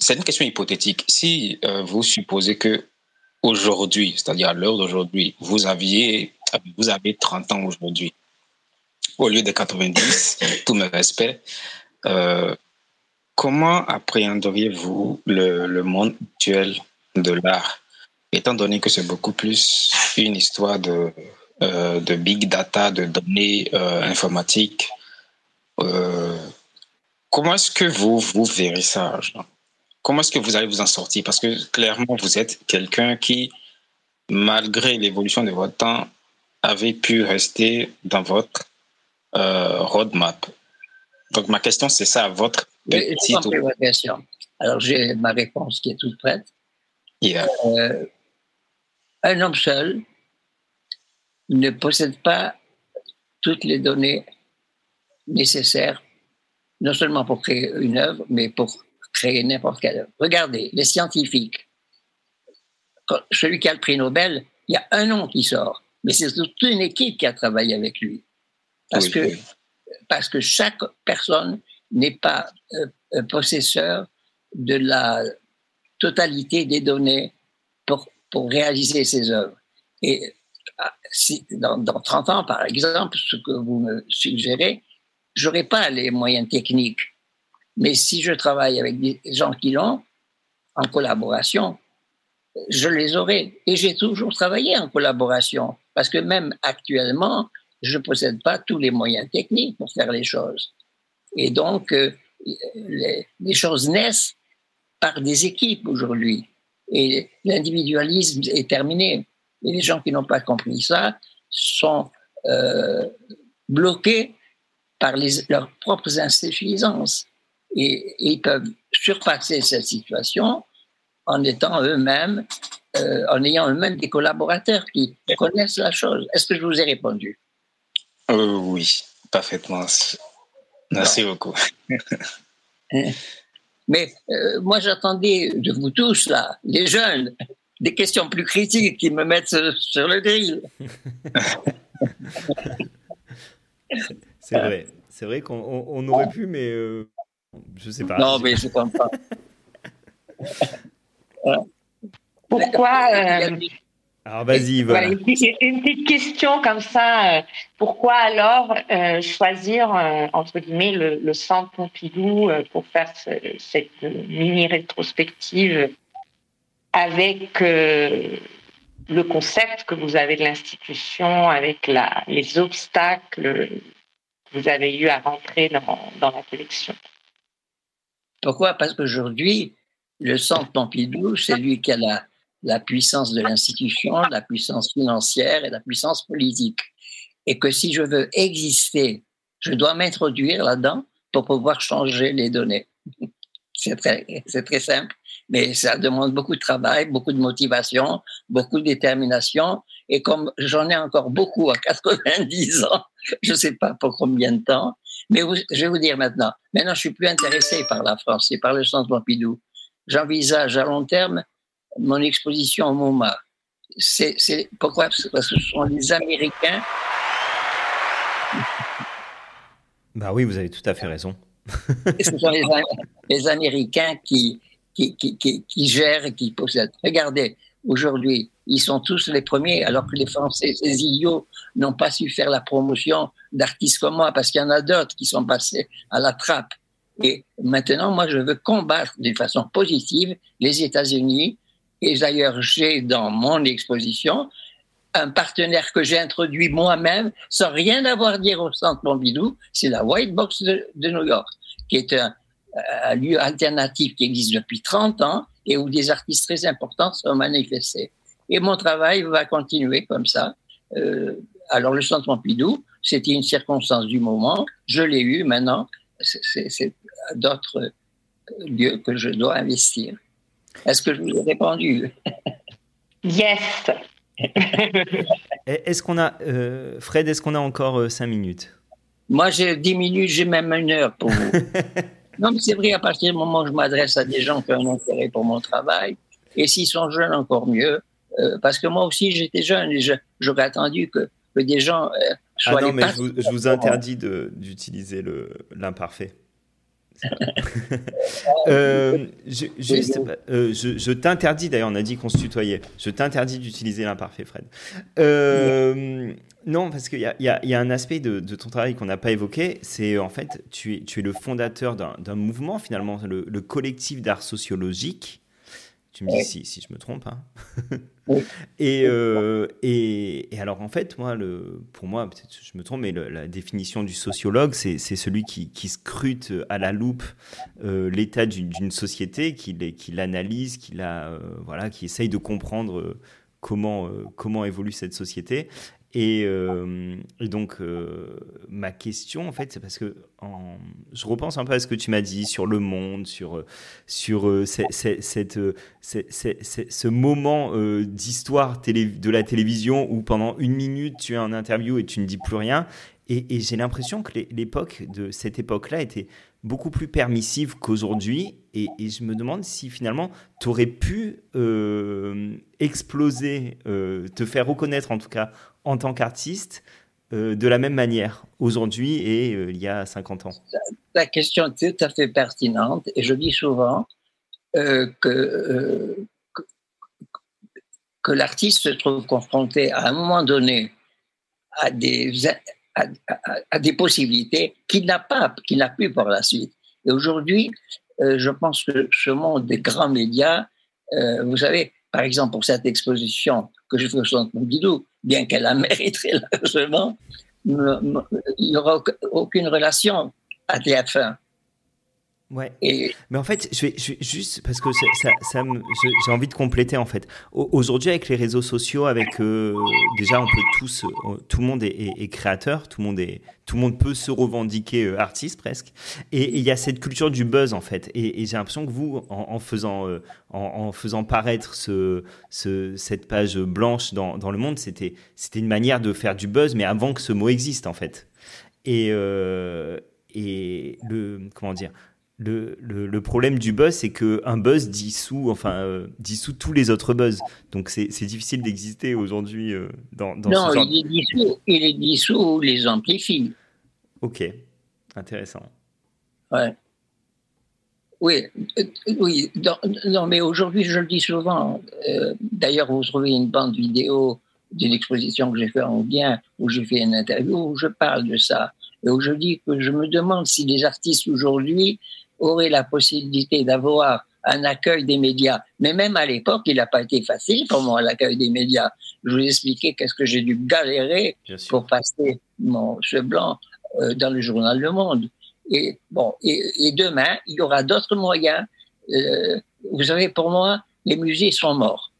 Speaker 6: c'est une question hypothétique, si euh, vous supposez que aujourd'hui, c'est-à-dire à, l'heure d'aujourd'hui, vous aviez vous avez 30 ans aujourd'hui. Au lieu de 90, tous mes respects, euh, comment appréhenderiez-vous le, le monde actuel de l'art, étant donné que c'est beaucoup plus une histoire de, euh, de big data, de données euh, informatiques Comment est-ce que vous, vous verrez ça Comment est-ce que vous allez vous en sortir? Parce que clairement, vous êtes quelqu'un qui, malgré l'évolution de votre temps, avait pu rester dans votre euh, roadmap. Donc ma question, c'est ça, votre
Speaker 5: question. Alors, j'ai ma réponse qui est toute prête.
Speaker 6: Yeah.
Speaker 5: Euh, un homme seul ne possède pas toutes les données nécessaires, non seulement pour créer une œuvre, mais pour créer n'importe quelle œuvre. Regardez, les scientifiques, celui qui a le prix Nobel, il y a un nom qui sort, mais c'est toute une équipe qui a travaillé avec lui. Parce, que, parce que chaque personne n'est pas euh, euh, possesseur de la totalité des données pour, pour réaliser ses œuvres. Et ah, si, dans, dans 30 ans, par exemple, ce que vous me suggérez, j'aurai pas les moyens techniques. Mais si je travaille avec des gens qui l'ont, en collaboration, je les aurai. Et j'ai toujours travaillé en collaboration, parce que même actuellement, je ne possède pas tous les moyens techniques pour faire les choses. Et donc, euh, les, choses naissent par des équipes aujourd'hui. Et l'individualisme est terminé. Et les gens qui n'ont pas compris ça sont euh, bloqués par leurs propres insuffisances. Et, ils peuvent surpasser cette situation en étant eux-mêmes, euh, en ayant eux-mêmes des collaborateurs qui connaissent la chose. Est-ce que je vous ai répondu?
Speaker 6: Euh, Oui, parfaitement. Merci beaucoup.
Speaker 5: Mais euh, moi, j'attendais de vous tous, là, les jeunes, des questions plus critiques qui me mettent sur le grill.
Speaker 2: C'est vrai. C'est vrai qu'on on aurait pu, mais euh, je sais pas.
Speaker 5: Non, mais je comprends.
Speaker 3: Pourquoi euh,
Speaker 2: Alors vas-y, voilà.
Speaker 3: Une, une, petite question comme ça. euh, Pourquoi alors euh, choisir, euh, entre guillemets, le, le centre Pompidou euh, pour faire ce, cette mini rétrospective avec euh, le concept que vous avez de l'institution, avec la, les obstacles que vous avez eu à rentrer dans, dans la collection?
Speaker 5: Pourquoi? Parce qu'aujourd'hui, le centre Pompidou, c'est lui qui a la, la puissance de l'institution, la puissance financière et la puissance politique. Et que si je veux exister, je dois m'introduire là-dedans pour pouvoir changer les données. C'est très, simple, mais ça demande beaucoup de travail, beaucoup de motivation, beaucoup de détermination. Et comme j'en ai encore beaucoup à 90 ans, je ne sais pas pour combien de temps, mais je vais vous dire maintenant, maintenant je suis plus intéressé par la France et par le centre Pompidou. J'envisage à long terme mon exposition au MoMA. C'est, c'est pourquoi? Parce que ce sont les Américains.
Speaker 2: Bah oui, vous avez tout à fait raison.
Speaker 5: ce sont les, les Américains qui, qui, qui, qui, qui gèrent et qui possèdent. Regardez, aujourd'hui, ils sont tous les premiers, alors que les Français, ces idiots, n'ont pas su faire la promotion d'artistes comme moi, parce qu'il y en a d'autres qui sont passés à la trappe. Et maintenant, moi, je veux combattre d'une façon positive les États-Unis. Et d'ailleurs, j'ai dans mon exposition un partenaire que j'ai introduit moi-même, sans rien avoir à dire au Centre Pompidou, c'est la White Box de, New York, qui est un, un, lieu alternatif qui existe depuis 30 ans et où des artistes très importants sont manifestés. Et mon travail va continuer comme ça. Euh, alors, le Centre Pompidou, c'était une circonstance du moment. Je l'ai eu maintenant. C'est d'autres lieux que je dois investir. Est-ce que je vous ai répondu?
Speaker 3: Yes.
Speaker 2: est-ce qu'on a, euh, Fred, est-ce qu'on a encore euh, cinq minutes?
Speaker 5: Moi, j'ai dix minutes, j'ai même une heure pour vous. non, mais c'est vrai, à partir du moment où je m'adresse à des gens qui ont un intérêt pour mon travail, et s'ils sont jeunes, encore mieux, euh, parce que moi aussi, j'étais jeune et j'aurais attendu que, que, des gens euh, soient
Speaker 2: ah non, mais je vous, je vous, interdis d'utiliser l'imparfait. euh, je, juste, euh, je, je t'interdis, d'ailleurs, on a dit qu'on se tutoyait. Je t'interdis d'utiliser l'imparfait, Fred. Euh, non, parce qu'il y, y, y a, un aspect de, de ton travail qu'on n'a pas évoqué. C'est en fait, tu es, tu es le fondateur d'un mouvement, finalement, le, le collectif d'art sociologique. Tu me dis si, si je me trompe. Hein. et, euh, et, et, alors, en fait, moi, le, pour moi, peut-être je me trompe, mais la définition du sociologue, c'est celui qui, scrute à la loupe euh, l'état d'une société, qui, l'analyse, qui, la, euh, voilà, qui essaye de comprendre comment, comment évolue cette société. Et, euh, et, donc, euh, ma question, en fait, c'est parce que je repense un peu à ce que tu m'as dit sur le monde, sur, sur euh, ce moment d'histoire de la télévision où pendant une minute, tu es en interview et tu ne dis plus rien. Et, j'ai l'impression que l'époque de cette époque-là était beaucoup plus permissive qu'aujourd'hui. Et, je me demande si finalement tu aurais pu exploser, te faire reconnaître en tout cas en tant qu'artiste euh, de la même manière aujourd'hui et il y a 50 ans.
Speaker 5: La question est tout à fait pertinente et je dis souvent que, que l'artiste se trouve confronté à un moment donné à des, à, des possibilités qu'il n'a pas, qu'il n'a plus par la suite. Et aujourd'hui, euh, je pense que ce monde des grands médias, euh, vous savez, par exemple, pour cette exposition que je fais au Centre Pompidou, bien qu'elle a mérité largement, il n'y aura aucune relation à TF1.
Speaker 2: Ouais. Mais en fait, je vais, juste parce que ça, ça, j'ai envie de compléter en fait. Aujourd'hui, avec les réseaux sociaux, avec euh, déjà, on peut tous, euh, tout le monde est, créateur, tout le monde est, tout le monde peut se revendiquer euh, artiste presque. Et il y a cette culture du buzz en fait. Et, j'ai l'impression que vous, en, faisant, en, faisant paraître ce, ce, cette page blanche dans, dans le monde, c'était, c'était une manière de faire du buzz, mais avant que ce mot existe en fait. Et et le comment dire le, le, problème du buzz, c'est qu'un buzz dissout, enfin, euh, dissout tous les autres buzz. Donc c'est difficile d'exister aujourd'hui euh, dans, dans,
Speaker 5: non, ce genre... il, est dissous, il est dissous ou les amplifie.
Speaker 2: Ok, intéressant.
Speaker 5: Ouais. Oui, euh, oui. non, mais aujourd'hui, je le dis souvent. D'ailleurs, vous trouvez une bande vidéo d'une exposition que j'ai fait en bien, où j'ai fait une interview, où je parle de ça. Et où je dis que je me demande si les artistes aujourd'hui aurait la possibilité d'avoir un accueil des médias. Mais même à l'époque, il n'a pas été facile pour moi, l'accueil des médias. Je vous expliquais qu'est-ce que j'ai dû galérer pour passer mon ce blanc euh, dans le journal Le Monde. Et bon, et, demain, il y aura d'autres moyens. Euh, vous savez, pour moi, les musées sont morts.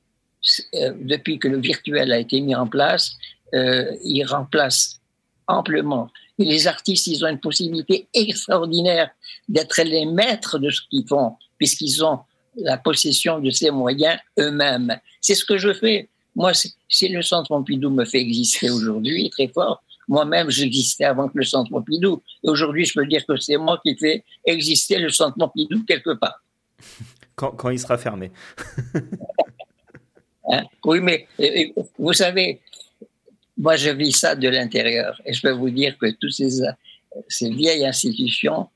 Speaker 5: Euh, depuis que le virtuel a été mis en place, il remplace amplement les artistes, ils ont une possibilité extraordinaire d'être les maîtres de ce qu'ils font, puisqu'ils ont la possession de ces moyens eux-mêmes. C'est ce que je fais. Moi, si le Centre Pompidou me fait exister aujourd'hui très fort, moi-même, j'existais avant que le Centre Pompidou. Et aujourd'hui, je peux dire que c'est moi qui fais exister le Centre Pompidou quelque part.
Speaker 2: Quand, quand il sera fermé.
Speaker 5: Hein? Oui, mais vous savez, moi, je vis ça de l'intérieur. Et je peux vous dire que toutes ces, ces vieilles institutions,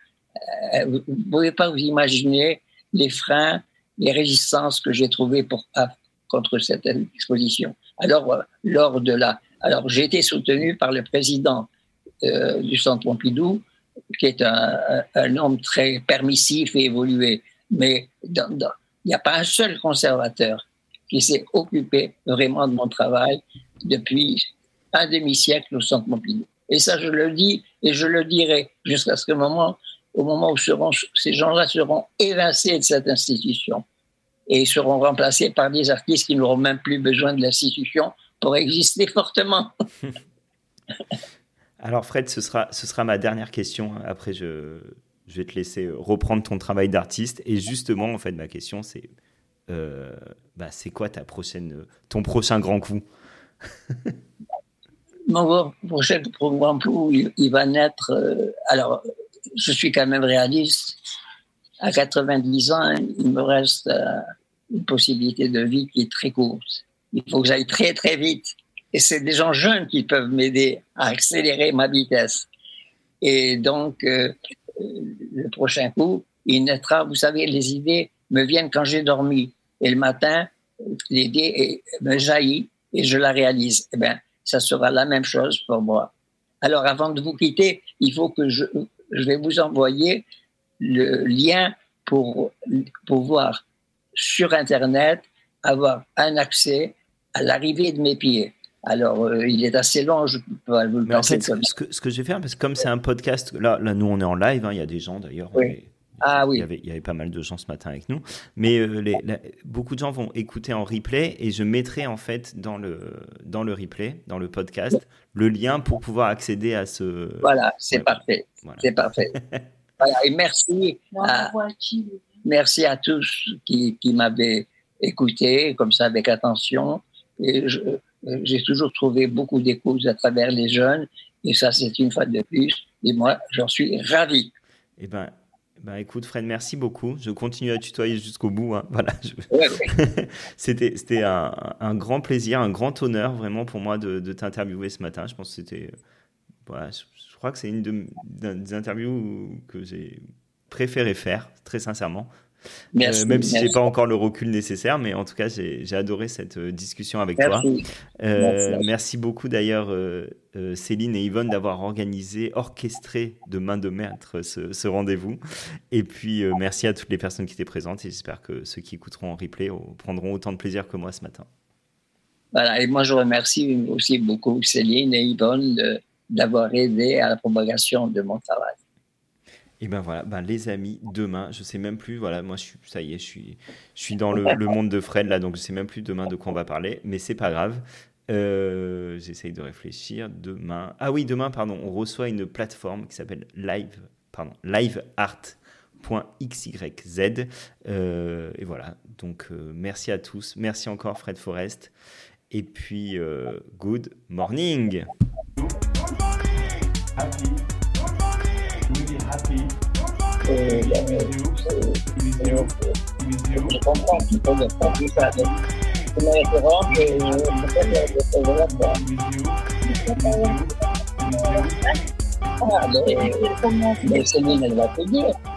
Speaker 5: euh, vous ne pouvez pas vous imaginer les freins, les résistances que j'ai trouvées pour, contre cette exposition. Alors, euh, lors de la, alors j'ai été soutenu par le président euh, du Centre Pompidou, qui est un, un, homme très permissif et évolué. Mais il n'y a pas un seul conservateur qui s'est occupé vraiment de mon travail depuis un demi-siècle au Centre Pompidou. Et ça, je le dis et je le dirai jusqu'à ce moment, au moment où ces gens-là seront évincés de cette institution et seront remplacés par des artistes qui n'auront même plus besoin de l'institution pour exister fortement.
Speaker 2: Alors Fred, ce sera, ce sera ma dernière question. Après, je, je vais te laisser reprendre ton travail d'artiste. Et justement, en fait, ma question, c'est euh, bah, c'est quoi ta prochaine, ton prochain grand coup?
Speaker 5: mon prochain programme, il, va naître. Euh, alors, je suis quand même réaliste. À 90 ans, il me reste euh, une possibilité de vie qui est très courte. Il faut que j'aille très, très vite. Et c'est des gens jeunes qui peuvent m'aider à accélérer ma vitesse. Et donc, euh, le prochain coup, il naîtra. Vous savez, les idées me viennent quand j'ai dormi. Et le matin, l'idée me jaillit et je la réalise. Eh bien, ça sera la même chose pour moi. Alors, avant de vous quitter, il faut que je, je vais vous envoyer le lien pour pouvoir, sur Internet, avoir un accès à l'arrivée de mes pieds. Alors, euh, il est assez long, je peux pas vous le
Speaker 2: Mais en fait, ce que, ce que, je vais faire, parce que comme c'est un podcast, là, là, nous, on est en live, hein, il y a des gens d'ailleurs.
Speaker 5: Oui. Ah oui.
Speaker 2: Il y, avait, il y avait pas mal de gens ce matin avec nous. Mais euh, les, beaucoup de gens vont écouter en replay et je mettrai en fait dans le, dans le replay, dans le podcast, le lien pour pouvoir accéder à ce.
Speaker 5: Voilà, c'est parfait. C'est parfait. voilà, et merci. À, merci à tous qui, qui m'avaient écouté comme ça avec attention. Et j'ai toujours trouvé beaucoup d'écoutes à travers les jeunes. Et ça, c'est une fois de plus. Et moi, j'en suis ravi.
Speaker 2: Eh ben, Bah écoute Fred, merci beaucoup. Je continue à tutoyer jusqu'au bout. hein. Voilà. je-
Speaker 5: Ouais, ouais.
Speaker 2: C'était c'était un, un grand plaisir, un grand honneur vraiment pour moi de, de t'interviewer ce matin. Je pense que c'était. Voilà, je, je crois que c'est une de- des interviews que j'ai préféré faire, très sincèrement.
Speaker 5: Merci.
Speaker 2: Euh, même si j'ai pas encore le recul nécessaire, mais en tout cas, j'ai adoré cette euh, discussion avec toi.
Speaker 5: Merci.
Speaker 2: Euh,
Speaker 5: Merci.
Speaker 2: merci beaucoup d'ailleurs, Céline et Yvonne, d'avoir organisé, orchestré de main de maître ce, ce rendez-vous. Et puis, euh, merci à toutes les personnes qui étaient présentes et j'espère que ceux qui écouteront en replay prendront autant de plaisir que moi ce matin.
Speaker 5: Voilà, et moi je remercie aussi beaucoup Céline et Yvonne d'avoir aidé à la propagation de mon travail.
Speaker 2: Et ben voilà, ben les amis, demain, je sais même plus, voilà, moi je suis, ça y est, je suis, je suis dans le, le monde de Fred là, donc je sais même plus demain de quoi on va parler, mais c'est pas grave. Euh, J'essaye de réfléchir. Demain, ah oui, demain, pardon, on reçoit une plateforme qui s'appelle Live, pardon, liveart.xyz. Euh, et voilà, donc euh, merci à tous, merci encore Fred Forest, et puis euh, good morning.
Speaker 1: Happy.
Speaker 5: Euh, faut le faire tout ça. Référence et euh, que faire. Ah.